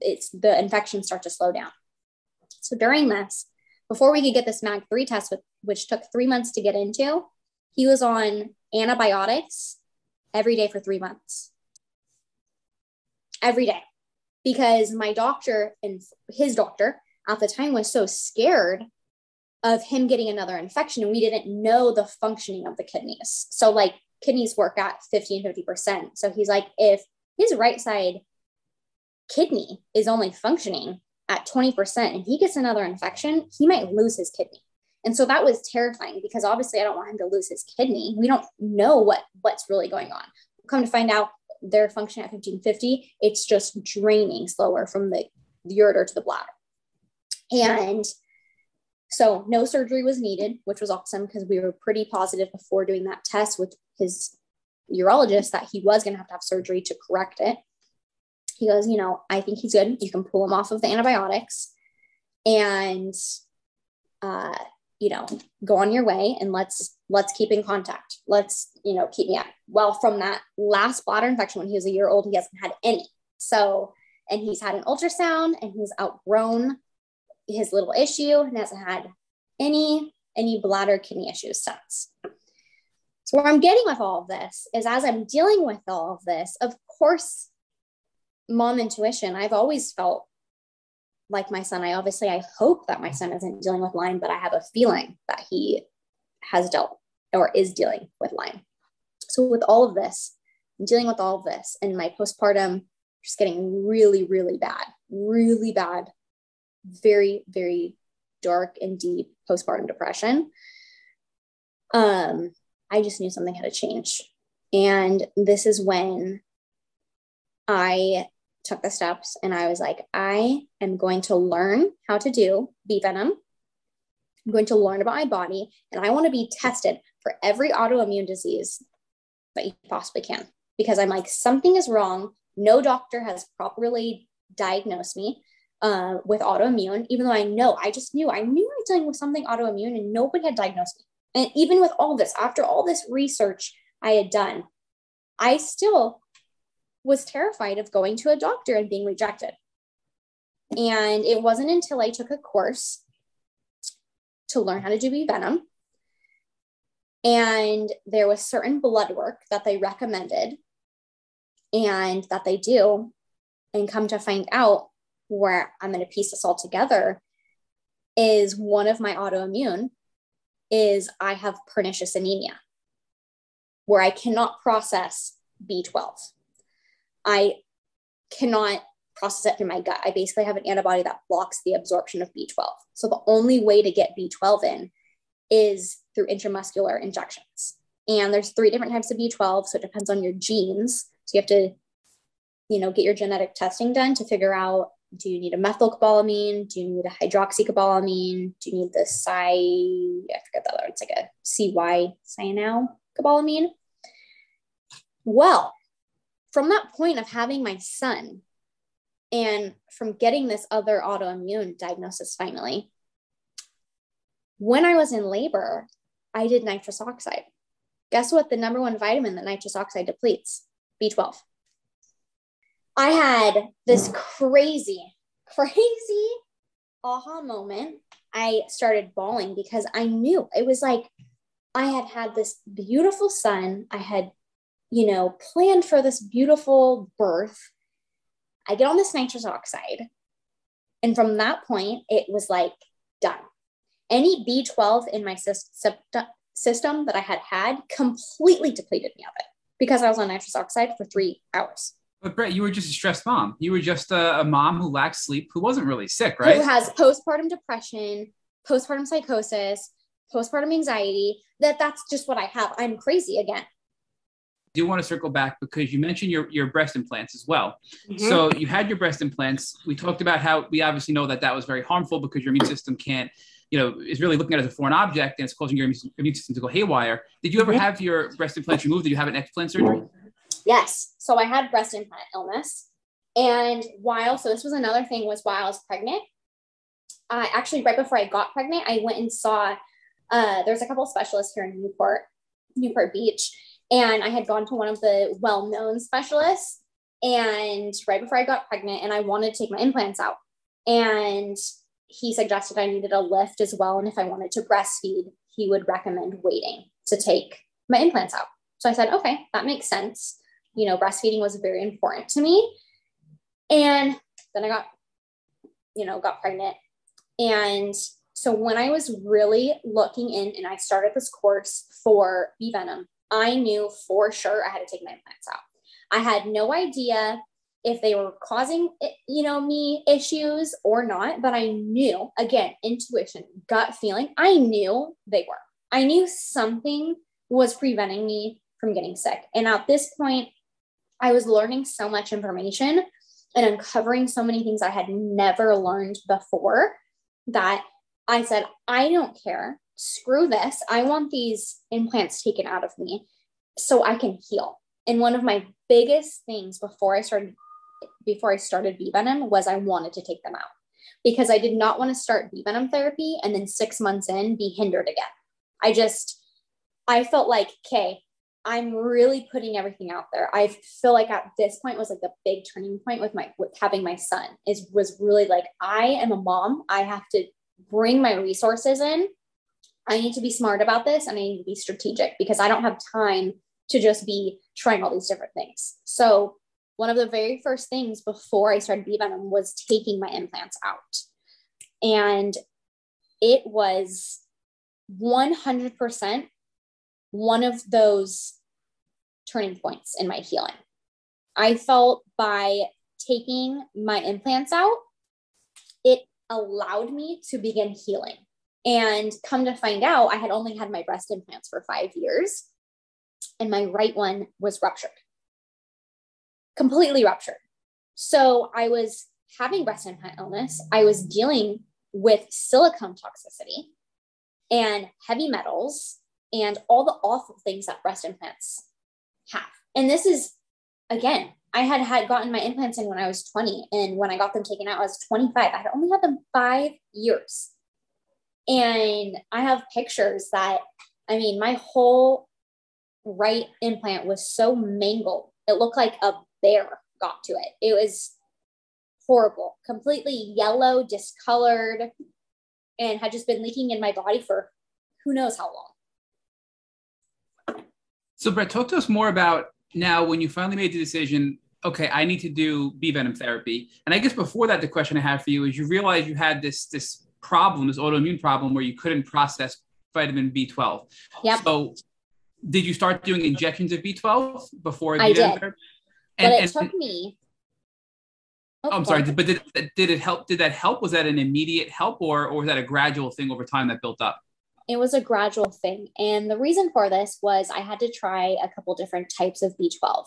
C: it's the infection start to slow down. So during this, before we could get this MAG3 test, which took three months to get into, he was on antibiotics every day for three months. Every day. because my doctor and his doctor at the time was so scared of him getting another infection and we didn't know the functioning of the kidneys. So like kidneys work at 50 and 50%. So he's like, if his right side kidney is only functioning at 20% and he gets another infection, he might lose his kidney. And so that was terrifying because obviously I don't want him to lose his kidney. We don't know what what's really going on. Come to find out they're functioning at 1550, it's just draining slower from the, the ureter to the bladder. And so no surgery was needed, which was awesome because we were pretty positive before doing that test with his urologist that he was going to have to have surgery to correct it. He goes, you know, I think he's good. You can pull him off of the antibiotics and uh, you know, go on your way and let's let's keep in contact. Let's, you know, keep me up. Well, from that last bladder infection when he was a year old, he hasn't had any. So, and he's had an ultrasound and he's outgrown his little issue and hasn't had any any bladder kidney issues since. So where I'm getting with all of this is as I'm dealing with all of this, of course, mom intuition, I've always felt like my son. I obviously I hope that my son isn't dealing with Lyme, but I have a feeling that he has dealt or is dealing with Lyme. So with all of this, I'm dealing with all of this and my postpartum just getting really, really bad, really bad, very, very dark and deep postpartum depression. Um, I just knew something had to change. And this is when I took the steps and I was like, I am going to learn how to do bee venom. I'm going to learn about my body and I want to be tested for every autoimmune disease that you possibly can because I'm like, something is wrong. No doctor has properly diagnosed me uh, with autoimmune, even though I know, I just knew, I knew I was dealing with something autoimmune and nobody had diagnosed me. And even with all this, after all this research I had done, I still was terrified of going to a doctor and being rejected. And it wasn't until I took a course to learn how to do bee venom. And there was certain blood work that they recommended and that they do. And come to find out where I'm going to piece this all together is one of my autoimmune is I have pernicious anemia where I cannot process B12. I cannot process it through my gut. I basically have an antibody that blocks the absorption of B12. So the only way to get B12 in is through intramuscular injections. And there's three different types of B12, so it depends on your genes. So you have to, you know, get your genetic testing done to figure out do you need a methylcobalamin? Do you need a hydroxycobalamin? Do you need the cy, I forget the other, one. it's like a CY cyanocobalamin. Well, from that point of having my son and from getting this other autoimmune diagnosis finally, when I was in labor, I did nitrous oxide. Guess what? The number one vitamin that nitrous oxide depletes B12. I had this crazy, crazy aha moment. I started bawling because I knew it was like I had had this beautiful son. I had you know, planned for this beautiful birth. I get on this nitrous oxide. And from that point, it was like done. Any B12 in my system that I had had completely depleted me of it because I was on nitrous oxide for three hours.
B: But Brett, you were just a stressed mom. You were just a, a mom who lacked sleep, who wasn't really sick, right?
C: Who has postpartum depression, postpartum psychosis, postpartum anxiety. That that's just what I have. I'm crazy again
B: do want to circle back because you mentioned your, your breast implants as well. Mm-hmm. So you had your breast implants. We talked about how we obviously know that that was very harmful because your immune system can't, you know, is really looking at it as a foreign object and it's causing your immune system to go haywire. Did you ever mm-hmm. have your breast implants removed? Did you have an explant surgery?
C: Yes. So I had breast implant illness. And while, so this was another thing was while I was pregnant, uh, actually right before I got pregnant, I went and saw, uh, there's a couple specialists here in Newport, Newport Beach and I had gone to one of the well known specialists. And right before I got pregnant, and I wanted to take my implants out. And he suggested I needed a lift as well. And if I wanted to breastfeed, he would recommend waiting to take my implants out. So I said, okay, that makes sense. You know, breastfeeding was very important to me. And Then I got, you know, got pregnant. And so when I was really looking in and I started this course for bee venom, I knew for sure I had to take my implants out. I had no idea if they were causing you know me issues or not but i knew again intuition gut feeling i knew they were i knew something was preventing me from getting sick and at this point i was learning so much information and uncovering so many things i had never learned before that i said i don't care screw this i want these implants taken out of me so i can heal and one of my biggest things before I started before I started bee venom was I wanted to take them out because I did not want to start bee venom therapy and then six months in be hindered again. I just, I felt like, okay, I'm really putting everything out there. I feel like at this point was like the big turning point with my with having my son is was really like I am a mom. I have to bring my resources in. I need to be smart about this and I need to be strategic because I don't have time to just be trying all these different things. So one of the very first things before I started bee venom was taking my implants out. And it was 100% one of those turning points in my healing. I felt by taking my implants out, it allowed me to begin healing. And come to find out, I had only had my breast implants for five years, and my right one was ruptured completely ruptured. So I was having breast implant illness. I was dealing with silicone toxicity and heavy metals and all the awful things that breast implants have. And this is, again, I had had gotten my implants in when I was 20. And when I got them taken out, I was 25. I had only had them five years. And I have pictures that, I mean, my whole right implant was so mangled. It looked like a bear got to it. It was horrible, completely yellow, discolored, and had just been leaking in my body for who knows how long.
B: So, Brett, talk to us more about now when you finally made the decision. Okay, I need to do bee venom therapy. And I guess before that, the question I have for you is: you realize you had this this problem, this autoimmune problem, where you couldn't process vitamin B12.
C: Yep.
B: So, did you start doing injections of B12 before?
C: I did. Therapy? And, but it and, took me.
B: Oh, I'm oh, sorry, but did, did it help? Did that help? Was that an immediate help, or or was that a gradual thing over time that built up?
C: It was a gradual thing, and the reason for this was I had to try a couple different types of B12.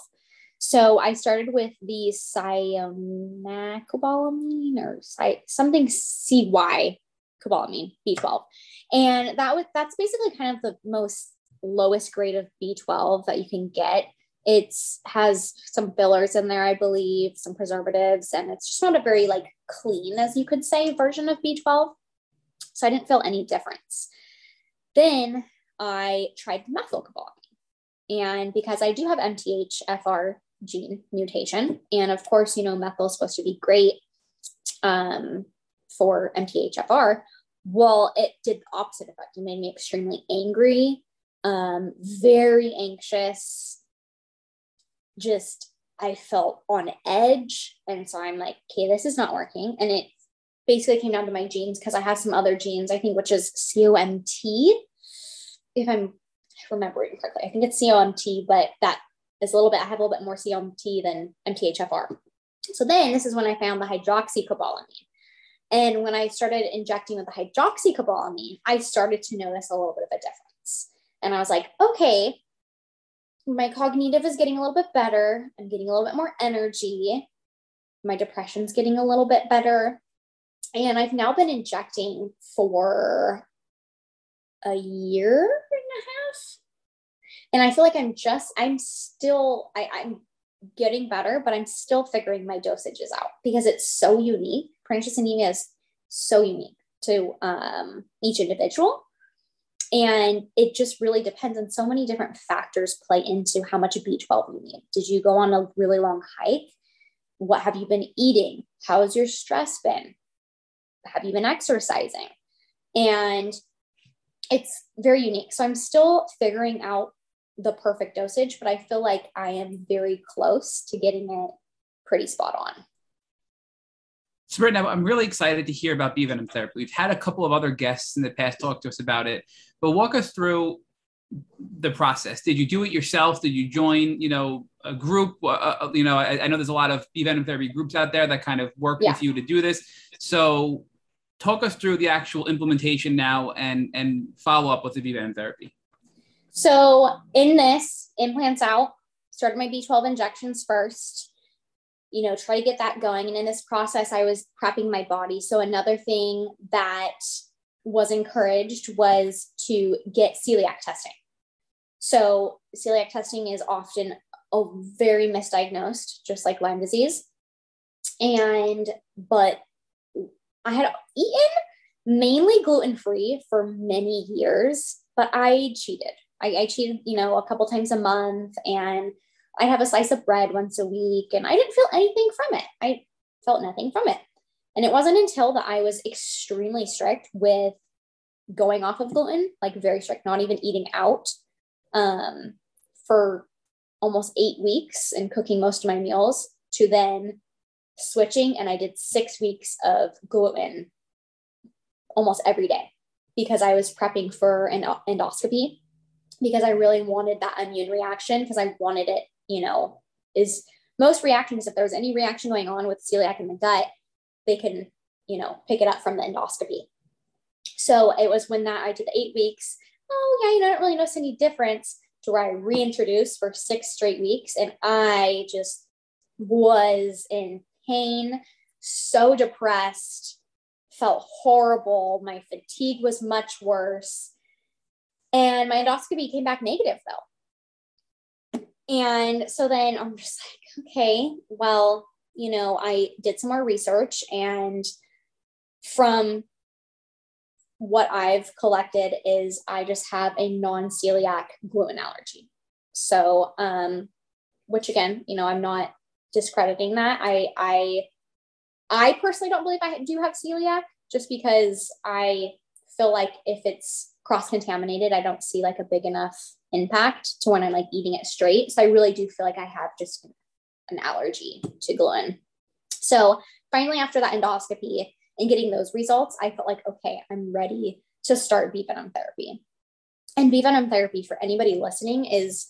C: So I started with the cyanocobalamin or something CY cobalamin B12, and that was that's basically kind of the most lowest grade of B12 that you can get it has some fillers in there, I believe, some preservatives, and it's just not a very like clean, as you could say, version of B12. So I didn't feel any difference. Then I tried methylcobalamin. And because I do have MTHFR gene mutation, and of course, you know, methyl is supposed to be great um, for MTHFR. Well, it did the opposite effect. It made me extremely angry, um, very anxious, just I felt on edge. And so I'm like, okay, this is not working. And it basically came down to my genes because I have some other genes, I think, which is COMT, if I'm remembering correctly. I think it's COMT, but that is a little bit, I have a little bit more COMT than MTHFR. So then this is when I found the hydroxycobalamin. And when I started injecting with the hydroxycobalamin, I started to notice a little bit of a difference. And I was like, okay, my cognitive is getting a little bit better. I'm getting a little bit more energy. My depression's getting a little bit better. And I've now been injecting for a year and a half. And I feel like I'm just, I'm still, I, I'm getting better, but I'm still figuring my dosages out because it's so unique. Pernicious anemia is so unique to um, each individual. And it just really depends on so many different factors play into how much B12 you need. Did you go on a really long hike? What have you been eating? How has your stress been? Have you been exercising? And it's very unique. So I'm still figuring out the perfect dosage, but I feel like I am very close to getting it pretty spot on.
B: So right now, I'm really excited to hear about bee venom therapy. We've had a couple of other guests in the past talk to us about it, but walk us through the process. Did you do it yourself? Did you join, you know, a group? Uh, uh you know, I, I, know there's a lot of bee venom therapy groups out there that kind of work yeah. with you to do this. So talk us through the actual implementation now and and follow up with the bee venom therapy.
C: So in this, implants out, started my B12 injections first, you know, try to get that going. And in this process, I was prepping my body. So another thing that was encouraged was to get celiac testing. So celiac testing is often a very misdiagnosed, just like Lyme disease. And but I had eaten mainly gluten free for many years, but I cheated. I, I cheated, you know, a couple times a month and I'd have a slice of bread once a week and I didn't feel anything from it. I felt nothing from it. And it wasn't until that I was extremely strict with going off of gluten, like very strict, not even eating out um, for almost eight weeks and cooking most of my meals to then switching. And I did six weeks of gluten almost every day because I was prepping for an endoscopy because I really wanted that immune reaction because I wanted it, you know, is most reactions, if there's any reaction going on with celiac in the gut, they can, you know, pick it up from the endoscopy. So it was when that I did the eight weeks. Oh yeah, you know, I don't really notice any difference to where I reintroduced for six straight weeks. And I just was in pain, so depressed, felt horrible. My fatigue was much worse. And my endoscopy came back negative though. And so then I'm just like, okay, well, you know, I did some more research and from what I've collected is I just have a non celiac gluten allergy. So, um, which again, you know, I'm not discrediting that. I, I, I personally don't believe I do have celiac just because I feel like if it's cross contaminated, I don't see like a big enough impact to when I'm like eating it straight. So I really do feel like I have just an allergy to gluten. So finally, after that endoscopy and getting those results, I felt like, okay, I'm ready to start bee venom therapy. And bee venom therapy, for anybody listening, is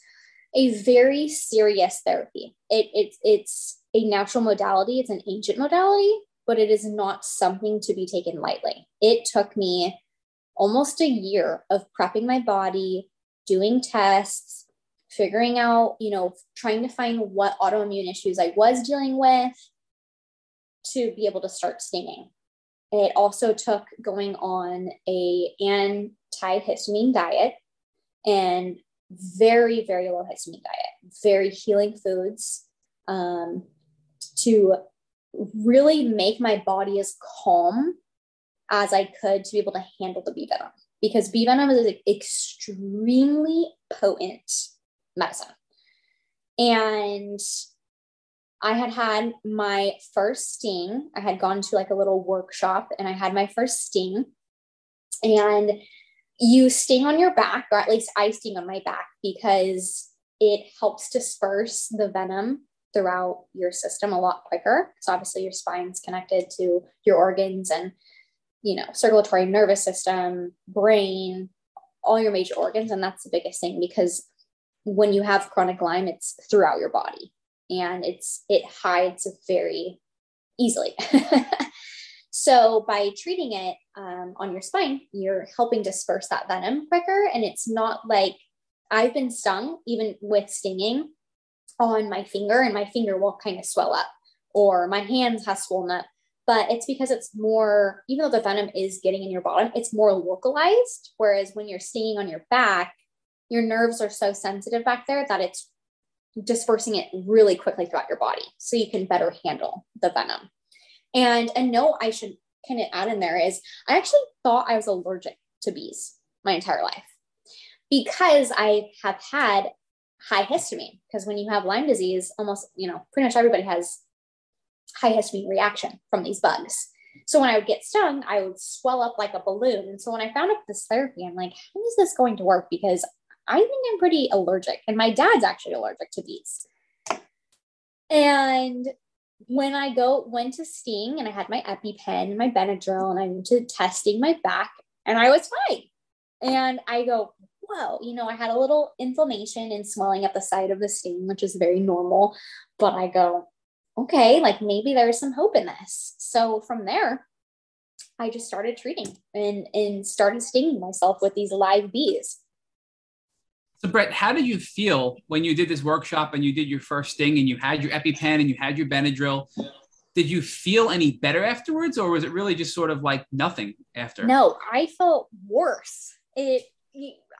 C: a very serious therapy. It, it, it's a natural modality, it's an ancient modality, but it is not something to be taken lightly. It took me almost a year of prepping my body, doing tests, figuring out, you know, trying to find what autoimmune issues I was dealing with to be able to start stinging. It also took going on a antihistamine diet and very, very low histamine diet, very healing foods um, to really make my body as calm as I could to be able to handle the bee venom because bee venom is an extremely potent medicine. And I had had my first sting. I had gone to like a little workshop and I had my first sting. And you sting on your back, or at least I sting on my back because it helps disperse the venom throughout your system a lot quicker. So obviously your spine's connected to your organs and you know, circulatory nervous system, brain, all your major organs. And that's the biggest thing because when you have chronic Lyme, it's throughout your body and it's it hides very easily. so by treating it um, on your spine, you're helping disperse that venom quicker. And it's not like I've been stung even with stinging on my finger, and my finger will kind of swell up, or my hands have swollen up but it's because it's more, even though the venom is getting in your bottom, it's more localized. Whereas when you're stinging on your back, your nerves are so sensitive back there that it's dispersing it really quickly throughout your body so you can better handle the venom. And a note I should kind of add in there is I actually thought I was allergic to bees my entire life because I have had high histamine. Because when you have Lyme disease, almost, you know, pretty much everybody has high histamine reaction from these bugs. So when I would get stung, I would swell up like a balloon. And so when I found out this therapy, I'm like, how is this going to work? Because I think I'm pretty allergic, and my dad's actually allergic to bees. And when I go went to Sting and I had my EpiPen, and my Benadryl, and I went to testing my back, and I was fine. And I go, whoa, you know, I had a little inflammation and swelling at the side of the sting, which is very normal. But I go, okay, like maybe there's some hope in this. So from there, I just started treating and, and started stinging myself with these live bees.
B: So, Brett, how did you feel when you did this workshop and you did your first sting and you had your EpiPen and you had your Benadryl? Did you feel any better afterwards, or was it really just sort of like nothing after?
C: No, I felt worse. It,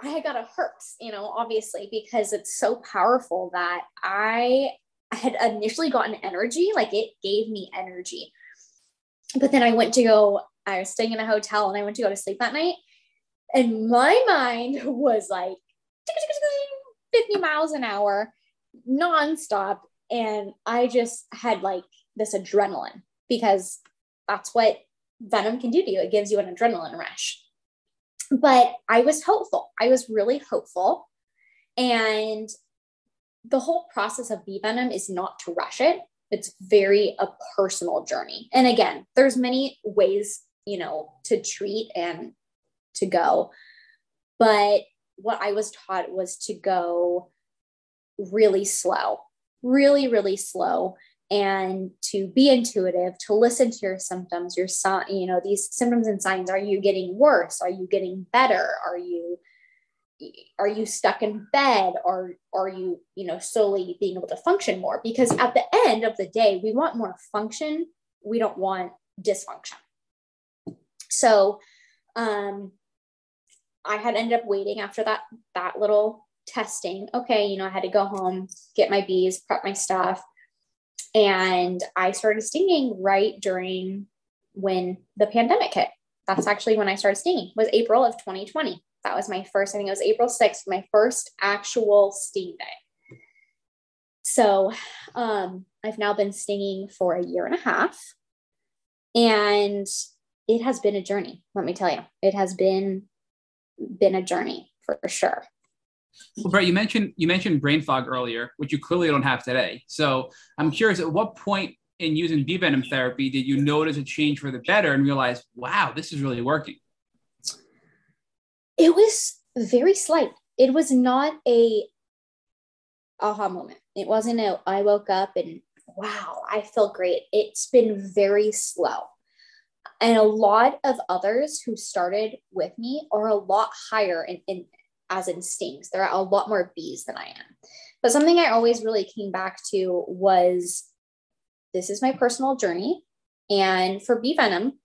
C: I got a hurt, you know, obviously, because it's so powerful that I had initially gotten energy, like it gave me energy. But then I went to go, I was staying in a hotel and I went to go to sleep that night. And my mind was like 50 miles an hour, nonstop. And I just had like this adrenaline because that's what venom can do to you. It gives you an adrenaline rush. But I was hopeful. I was really hopeful. And the whole process of bee venom is not to rush it. It's very a personal journey. And again, there's many ways, you know, to treat and to go. But what I was taught was to go really slow, really, really slow and to be intuitive to listen to your symptoms your sign you know these symptoms and signs are you getting worse are you getting better are you are you stuck in bed? Or are you you know slowly being able to function more? Because at the end of the day we want more function. We don't want dysfunction. So um i had ended up waiting after that that little testing. Okay you know i had to go home get my bees prep my stuff. And I started stinging right during when the pandemic hit. That's actually when I started stinging, was April of 2020. That was my first, I think it was April 6th, my first actual sting day. So um, I've now been stinging for a year and a half. And it has been a journey, let me tell you. It has been been a journey for sure.
B: Well, Brett, you mentioned you mentioned brain fog earlier, which you clearly don't have today. So I'm curious, at what point in using bee venom therapy did you notice a change for the better and realize, wow, this is really working?
C: It was very slight. It was not a aha moment. It wasn't a I woke up and wow, I feel great. It's been very slow. And a lot of others who started with me are a lot higher in, in as in stings. There are a lot more bees than I am. But something I always really came back to was this is my personal journey. And for bee venom,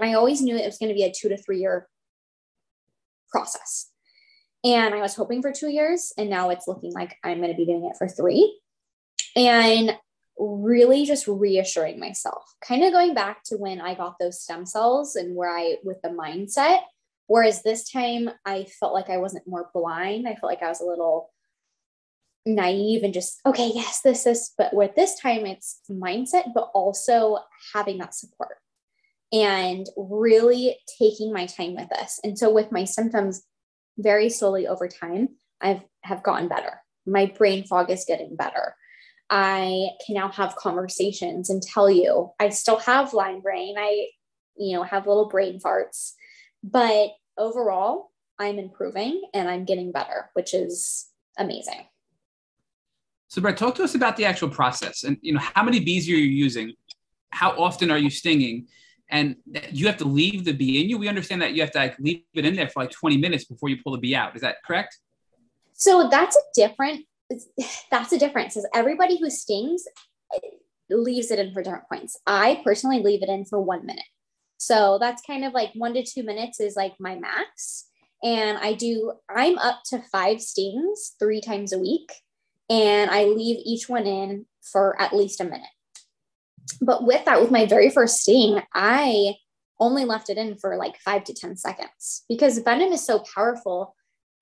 C: I always knew it was going to be a two to three year process. And I was hoping for two years, and now it's looking like I'm going to be doing it for three. And really just reassuring myself, kind of going back to when I got those stem cells and where I, with the mindset, Whereas this time I felt like I wasn't more blind. I felt like I was a little naive and just, okay, yes, this, this. But with this time, it's mindset, but also having that support and really taking my time with this. And so with my symptoms, very slowly over time, I've have gotten better. My brain fog is getting better. I can now have conversations and tell you I still have Lyme brain. I, you know, have little brain farts but overall, I'm improving and I'm getting better, which is amazing.
B: So, Brett, talk to us about the actual process and you know how many bees are you using? How often are you stinging? And you have to leave the bee in you. We understand that you have to like leave it in there for like 20 minutes before you pull the bee out. Is that correct?
C: So that's a different. That's a difference. Is everybody who stings eh, leaves it in for different points. I personally leave it in for one minute. So that's kind of like one to two minutes is like my max. And I do, I'm up to five stings three times a week. And I leave each one in for at least a minute. But with that, with my very first sting, I only left it in for like five to 10 seconds because venom is so powerful.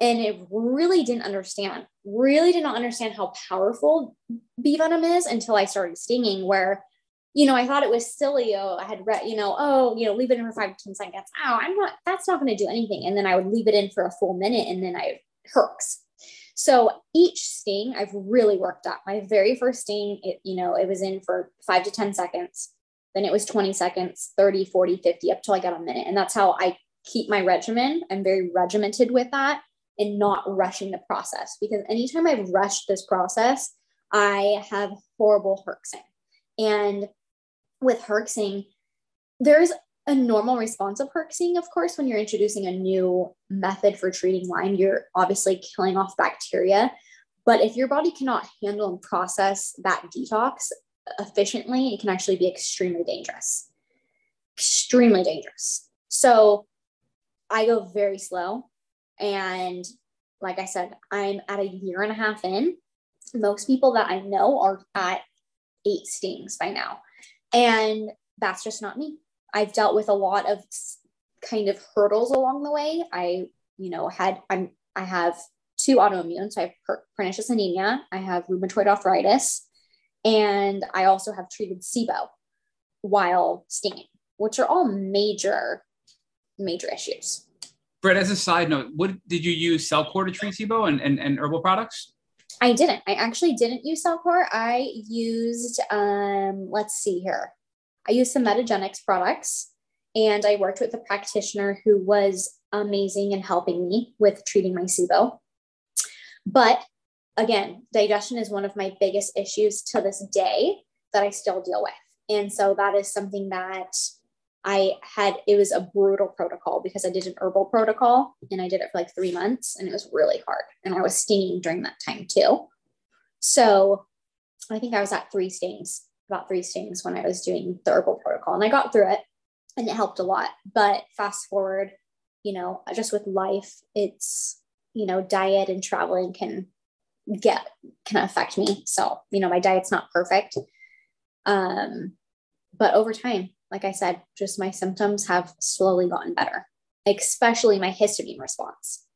C: And it really didn't understand, really did not understand how powerful bee venom is until I started stinging, where you know, I thought it was silly. Oh, I had read, you know, oh, you know, leave it in for five to 10 seconds. Oh, I'm not, that's not going to do anything. And then I would leave it in for a full minute and then I hurts. So each sting I've really worked up. My very first sting, it, you know, it was in for five to 10 seconds. Then it was 20 seconds, 30, 40, 50, up till I got a minute. And that's how I keep my regimen. I'm very regimented with that and not rushing the process because anytime I've rushed this process, I have horrible herxing. And with herxing, there's a normal response of herxing, of course, when you're introducing a new method for treating Lyme, you're obviously killing off bacteria. But if your body cannot handle and process that detox efficiently, it can actually be extremely dangerous. Extremely dangerous. So I go very slow. And like I said, I'm at a year and a half in. Most people that I know are at eight stings by now. And that's just not me. I've dealt with a lot of kind of hurdles along the way. I, you know, had I'm I have two autoimmune. So I have per- pernicious anemia, I have rheumatoid arthritis, and I also have treated SIBO while stinging, which are all major, major issues.
B: Brett, as a side note, what did you use Cellcore to treat SIBO and, and, and herbal products?
C: I didn't. I actually didn't use Cellcore. I used, um, let's see here. I used some Metagenics products and I worked with a practitioner who was amazing in helping me with treating my SIBO. But again, digestion is one of my biggest issues to this day that I still deal with. And so that is something that I had, it was a brutal protocol because I did an herbal protocol and I did it for like three months and it was really hard. And I was stinging during that time too. So I think I was at three stings about three stings when I was doing the herbal protocol and I got through it and it helped a lot. But fast forward, you know, just with life, it's, you know, diet and traveling can get, can affect me. So, you know, my diet's not perfect. Um, but over time, like I said, just my symptoms have slowly gotten better, especially my histamine response.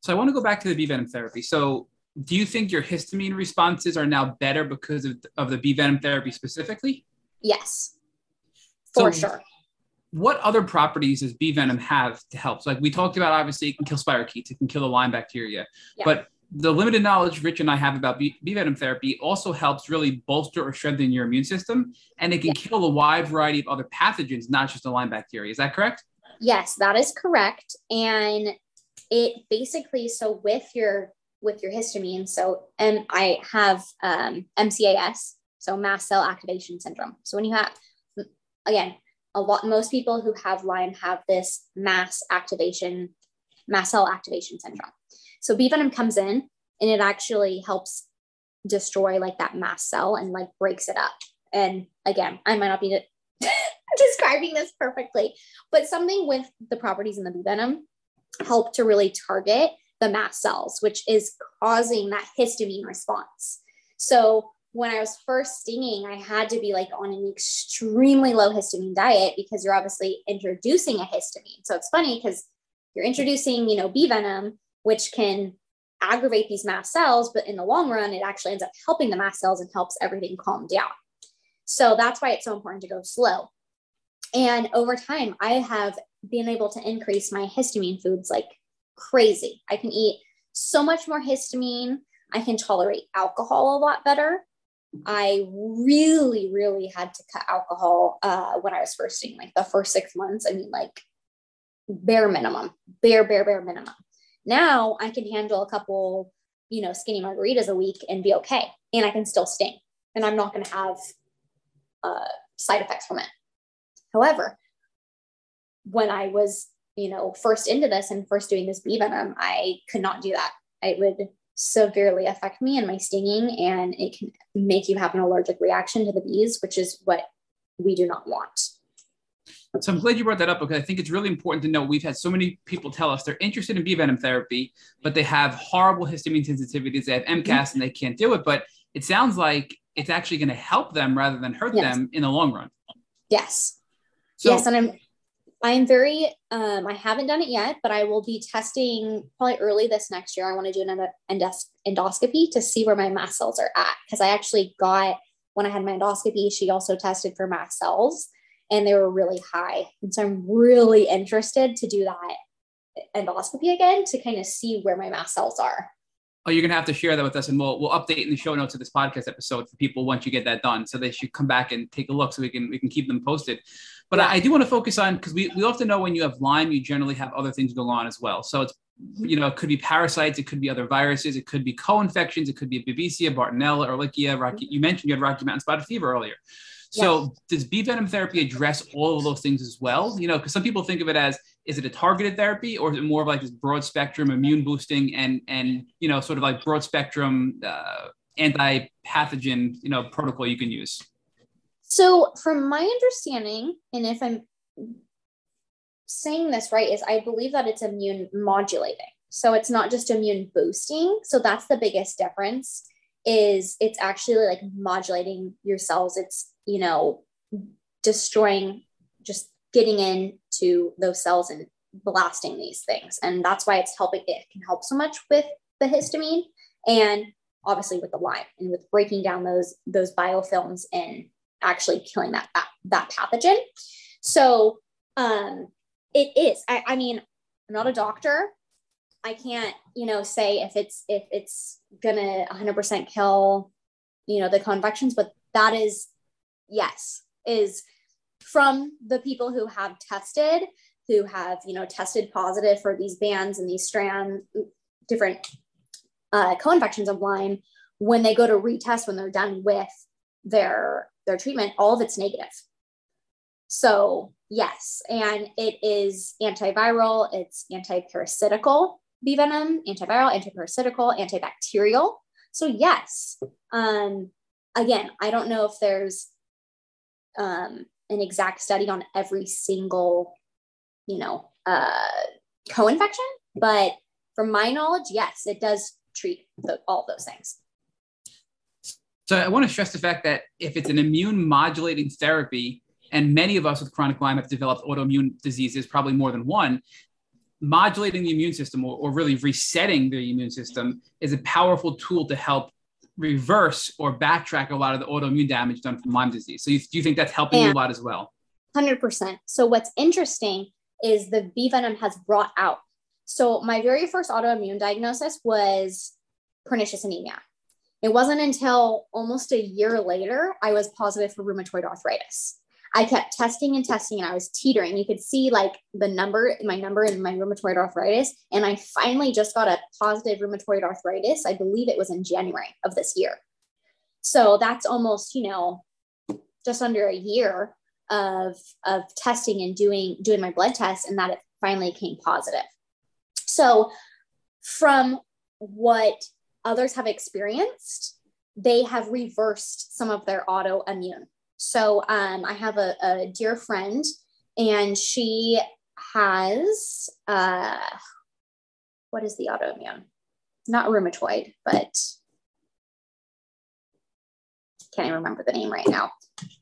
B: So I want to go back to the bee venom therapy. So do you think your histamine responses are now better because of, of the bee venom therapy specifically?
C: Yes, for so sure.
B: What other properties does bee venom have to help? So like we talked about, obviously, it can kill spirochetes, it can kill the Lyme bacteria. Yeah. But the limited knowledge Rich and I have about bee, bee venom therapy also helps really bolster or strengthen your immune system, and it can yeah. kill a wide variety of other pathogens, not just the Lyme bacteria. Is that correct?
C: Yes, that is correct. And it basically, so with your with your histamine. So, and I have um, MCAS, so mast cell activation syndrome. So when you have, again, a lot, most people who have Lyme have this mass activation, mast cell activation syndrome. So bee venom comes in and it actually helps destroy like that mast cell and like breaks it up. And again, I might not be describing this perfectly, but something with the properties in the bee venom help to really target the mast cells, which is causing that histamine response. So when I was first stinging, I had to be like on an extremely low histamine diet because you're obviously introducing a histamine. So it's funny because you're introducing, you know, bee venom, which can aggravate these mast cells, but in the long run, it actually ends up helping the mast cells and helps everything calm down. So that's why it's so important to go slow. And over time, I have been able to increase my histamine foods like crazy. I can eat so much more histamine. I can tolerate alcohol a lot better. I really, really had to cut alcohol uh, when I was first eating, like the first six months. I mean, like bare minimum, bare, bare, bare minimum. Now I can handle a couple, you know, skinny margaritas a week and be okay. And I can still sting and I'm not going to have uh, side effects from it. However, when I was you know, first into this and first doing this bee venom, I could not do that. It would severely affect me and my stinging, and it can make you have an allergic reaction to the bees, which is what we do not want.
B: So I'm glad you brought that up because I think it's really important to know we've had so many people tell us they're interested in bee venom therapy, but they have horrible histamine sensitivities. They have MCAS mm-hmm. and they can't do it. But it sounds like it's actually going to help them rather than hurt yes. them in the long run.
C: Yes. So, yes, and I'm I am very, um, I haven't done it yet, but I will be testing probably early this next year. I want to do an endos- endoscopy to see where my mast cells are at. Because I actually got, when I had my endoscopy, she also tested for mast cells and they were really high. And so I'm really interested to do that endoscopy again to kind of see where my mast cells are.
B: Oh, you're gonna have to share that with us, and we'll we'll update in the show notes of this podcast episode for people once you get that done. So they should come back and take a look, so we can we can keep them posted. But yeah. I, I, do want to focus on because we we often know when you have Lyme, you generally have other things going on as well. So it's you know it could be parasites, it could be other viruses, it could be co-infections, it could be Babesia, Bartonella, Ehrlichia. Rocky, you mentioned you had Rocky Mountain spotted fever earlier. So does bee venom therapy address all of those things as well? You know, because some people think of it as is it a targeted therapy or is it more of like this broad spectrum immune boosting and and you know sort of like broad spectrum uh, anti pathogen you know protocol you can use?
C: So from my understanding, and if I'm saying this right, is I believe that it's immune modulating. So it's not just immune boosting. So that's the biggest difference is it's actually like modulating your cells. It's you know, destroying, just getting into those cells and blasting these things. And that's why it's helping, it can help so much with the histamine and obviously with the Lyme and with breaking down those, those biofilms and actually killing that, that, that pathogen. So um, it is, I, I mean, I'm not a doctor. I can't, you know, say if it's, if it's gonna 100% kill, you know, the co-infections, but that is yes, is from the people who have tested, who have, you know, tested positive for these bands and these strand, different uh, co-infections of Lyme, when they go to retest, when they're done with their their treatment, all of it's negative. So yes, and it is antiviral, it's antiparasitical bee venom, antiviral, antiparasitical, antibacterial. So yes, um, again, I don't know if there's um, an exact study on every single, you know, uh, co-infection, but from my knowledge, yes, it does treat the, all those things.
B: So I want to stress the fact that if it's an immune modulating therapy, and many of us with chronic Lyme have developed autoimmune diseases, probably more than one, modulating the immune system or, or really resetting the immune system is a powerful tool to help reverse or backtrack a lot of the autoimmune damage done from Lyme disease. So you, do you think that's helping and you a lot as well?
C: 100%. So what's interesting is the bee venom has brought out. So my very first autoimmune diagnosis was pernicious anemia. It wasn't until almost a year later I was positive for rheumatoid arthritis. I kept testing and testing and I was teetering. You could see like the number, my number in my rheumatoid arthritis. And I finally just got a positive rheumatoid arthritis. I believe it was in January of this year. So that's almost, you know, just under a year of, of testing and doing, doing my blood test and that it finally came positive. So from what others have experienced, they have reversed some of their autoimmune. So um, I have a, a dear friend, and she has uh, what is the autoimmune? Not rheumatoid, but can't even remember the name right now.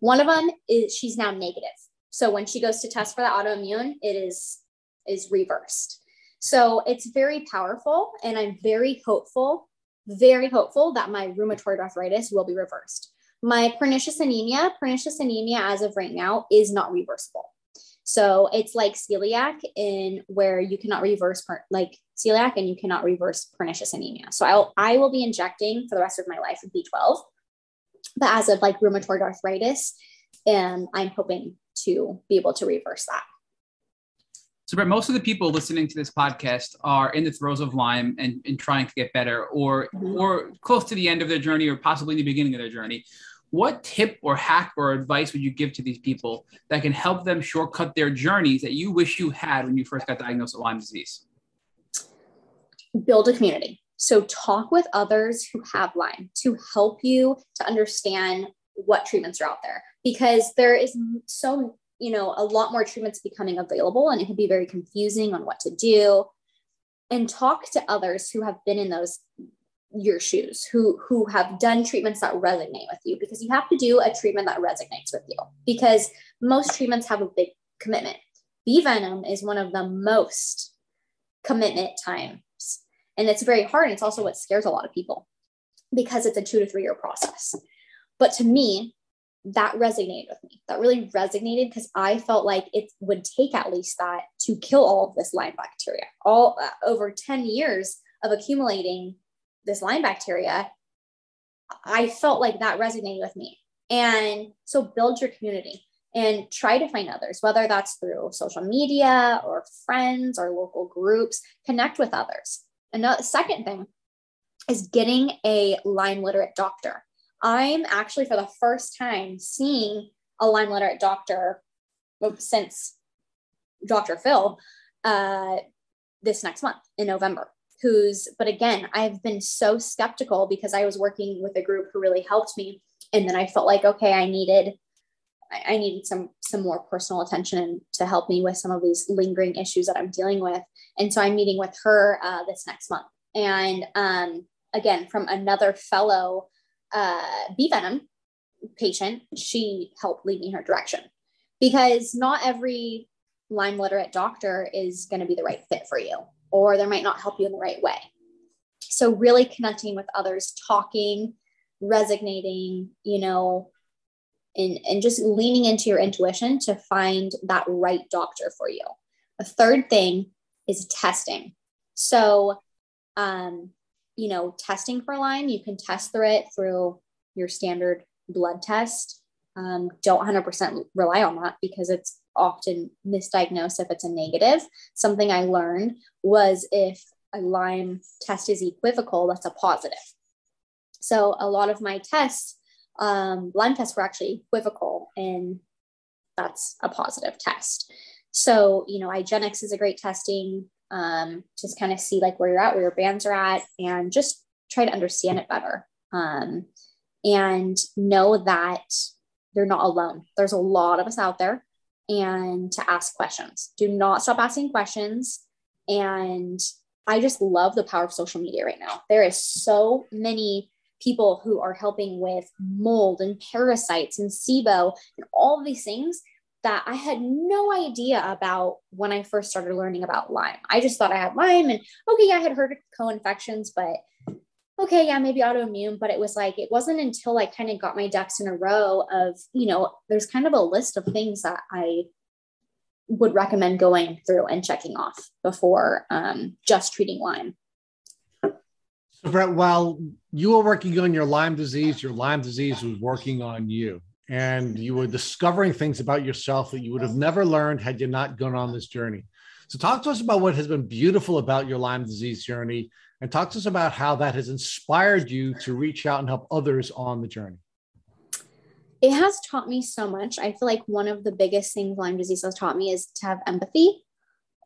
C: One of them is she's now negative. So when she goes to test for the autoimmune, it is is reversed. So it's very powerful, and I'm very hopeful, very hopeful that my rheumatoid arthritis will be reversed. My pernicious anemia, pernicious anemia as of right now is not reversible. So it's like celiac in where you cannot reverse per, like celiac and you cannot reverse pernicious anemia. So I'll I will be injecting for the rest of my life with B12. But as of like rheumatoid arthritis, and um, I'm hoping to be able to reverse that.
B: So, Brett, most of the people listening to this podcast are in the throes of Lyme and, and trying to get better, or mm-hmm. or close to the end of their journey, or possibly in the beginning of their journey what tip or hack or advice would you give to these people that can help them shortcut their journeys that you wish you had when you first got diagnosed with Lyme disease?
C: Build a community. So, talk with others who have Lyme to help you to understand what treatments are out there because there is so, you know, a lot more treatments becoming available and it can be very confusing on what to do. And talk to others who have been in those your shoes who who have done treatments that resonate with you because you have to do a treatment that resonates with you because most treatments have a big commitment. Bee venom is one of the most commitment times and it's very hard and it's also what scares a lot of people because it's a two to three year process. But to me that resonated with me. That really resonated because i felt like it would take at least that to kill all of this lyme bacteria. All uh, over 10 years of accumulating this Lyme bacteria, I felt like that resonated with me. And so build your community and try to find others, whether that's through social media or friends or local groups, connect with others. Another second thing is getting a Lyme literate doctor. I'm actually for the first time seeing a Lyme literate doctor since Dr. Phil uh, this next month in November. Who's, but again, I've been so skeptical because I was working with a group who really helped me. And then I felt like, okay, I needed I needed some some more personal attention to help me with some of these lingering issues that I'm dealing with. And so I'm meeting with her uh, this next month. And um, again, from another fellow uh, bee venom patient, she helped lead me in her direction because not every Lyme literate doctor is going to be the right fit for you, or they might not help you in the right way. So really connecting with others, talking, resonating, you know, and, and just leaning into your intuition to find that right doctor for you. A third thing is testing. So, um, you know, testing for Lyme, you can test through it through your standard blood test. Um, don't 100% rely on that because it's often misdiagnosed if it's a negative. Something I learned was if a Lyme test is equivocal, that's a positive. So a lot of my tests um, Lyme tests were actually equivocal, and that's a positive test. So, you know, IGeneX is a great testing, um, just kind of see like where you're at, where your bands are at, and just try to understand it better. Um, and know that you're not alone. There's a lot of us out there, and to ask questions. Do not stop asking questions. And I just love the power of social media right now. There is so many people who are helping with mold and parasites and SIBO and all these things that I had no idea about when I first started learning about Lyme. I just thought I had Lyme and okay, I had heard of co-infections, but okay, yeah, maybe autoimmune. But it was like, it wasn't until I kind of got my ducks in a row of, you know, there's kind of a list of things that I would recommend going through and checking off before um, just treating Lyme.
A: So, Brett, while you were working on your Lyme disease, your Lyme disease was working on you, and you were discovering things about yourself that you would have never learned had you not gone on this journey. So, talk to us about what has been beautiful about your Lyme disease journey, and talk to us about how that has inspired you to reach out and help others on the journey.
C: It has taught me so much. I feel like one of the biggest things Lyme disease has taught me is to have empathy,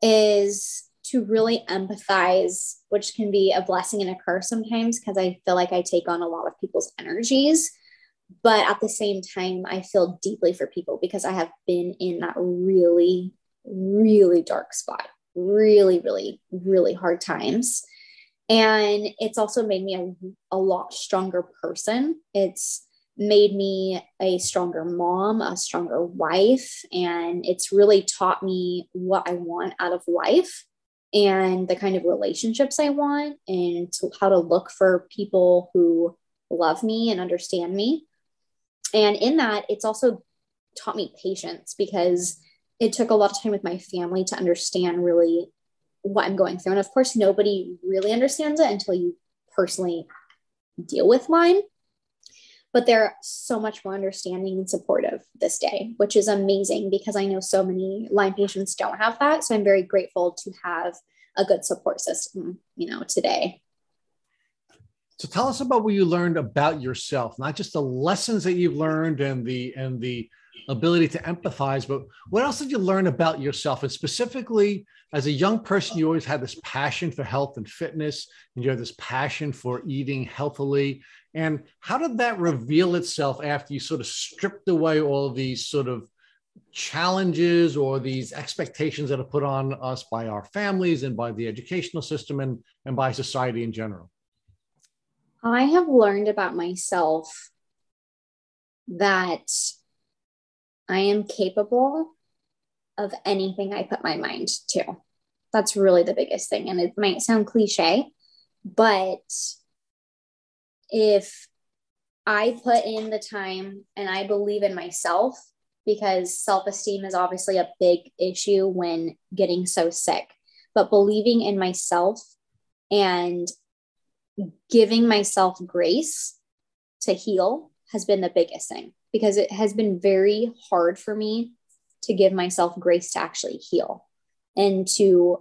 C: is to really empathize, which can be a blessing and a curse sometimes because I feel like I take on a lot of people's energies. But at the same time, I feel deeply for people because I have been in that really, really dark spot, really, really, really hard times. And it's also made me a, a lot stronger person. It's made me a stronger mom, a stronger wife, and it's really taught me what I want out of life and the kind of relationships I want and to, how to look for people who love me and understand me. And in that, it's also taught me patience because it took a lot of time with my family to understand really what I'm going through. And of course, nobody really understands it until you personally deal with Lyme. But they're so much more understanding and supportive this day, which is amazing because I know so many Lyme patients don't have that. So I'm very grateful to have a good support system, you know, today.
A: So tell us about what you learned about yourself, not just the lessons that you've learned and the and the ability to empathize, but what else did you learn about yourself? And specifically, as a young person, you always had this passion for health and fitness, and you had this passion for eating healthily. And how did that reveal itself after you sort of stripped away all these sort of challenges or these expectations that are put on us by our families and by the educational system and, and by society in general?
C: I have learned about myself that I am capable of anything I put my mind to. That's really the biggest thing. And it might sound cliche, but if I put in the time and I believe in myself, because self esteem is obviously a big issue when getting so sick, but believing in myself and giving myself grace to heal has been the biggest thing because it has been very hard for me to give myself grace to actually heal and to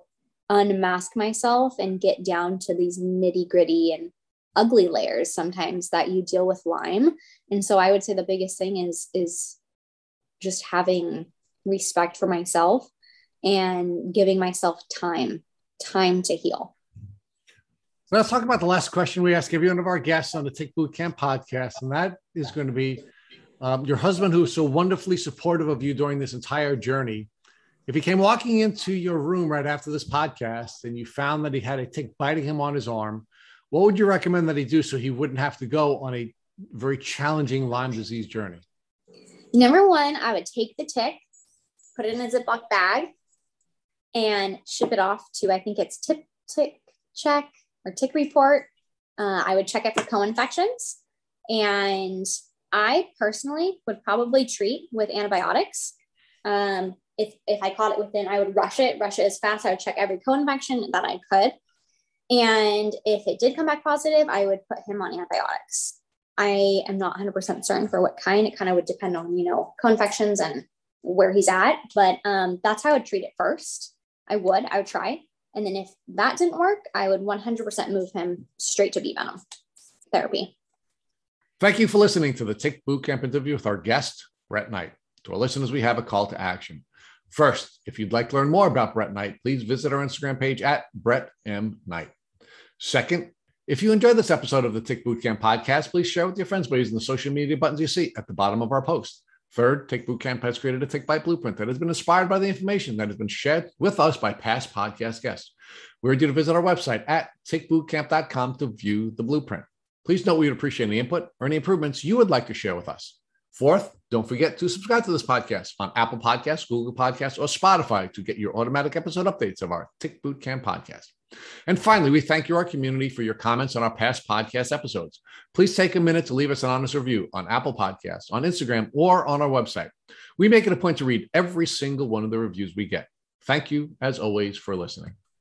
C: unmask myself and get down to these nitty gritty and ugly layers sometimes that you deal with Lyme. And so I would say the biggest thing is is just having respect for myself and giving myself time, time to heal.
A: Let's talk about the last question we ask every one of our guests on the Tick Boot Camp podcast, and that is going to be um, your husband, who is so wonderfully supportive of you during this entire journey. If he came walking into your room right after this podcast and you found that he had a tick biting him on his arm, what would you recommend that he do so he wouldn't have to go on a very challenging Lyme disease journey?
C: Number one, I would take the tick, put it in a Ziploc bag, and ship it off to, I think it's Tip Tick Check or Tick Report. Uh, I would check it for co infections. And I personally would probably treat with antibiotics. Um, if, if I caught it within, I would rush it, rush it as fast. I would check every co infection that I could. And if it did come back positive, I would put him on antibiotics. I am not 100% certain for what kind. It kind of would depend on, you know, co-infections and where he's at. But um, that's how I would treat it first. I would, I would try. And then if that didn't work, I would 100% move him straight to bee venom therapy.
A: Thank you for listening to the Tick Bootcamp interview with our guest, Brett Knight. To our listeners, we have a call to action. First, if you'd like to learn more about Brett Knight, please visit our Instagram page at Brett M. Knight. Second, if you enjoyed this episode of the Tick Bootcamp podcast, please share with your friends by using the social media buttons you see at the bottom of our post. Third, Tick Bootcamp has created a Tick Bite blueprint that has been inspired by the information that has been shared with us by past podcast guests. We urge you to visit our website at tickbootcamp.com to view the blueprint. Please note we would appreciate any input or any improvements you would like to share with us. Fourth, don't forget to subscribe to this podcast on Apple Podcasts, Google Podcasts, or Spotify to get your automatic episode updates of our Tick Bootcamp podcast. And finally, we thank you, our community, for your comments on our past podcast episodes. Please take a minute to leave us an honest review on Apple Podcasts, on Instagram, or on our website. We make it a point to read every single one of the reviews we get. Thank you, as always, for listening.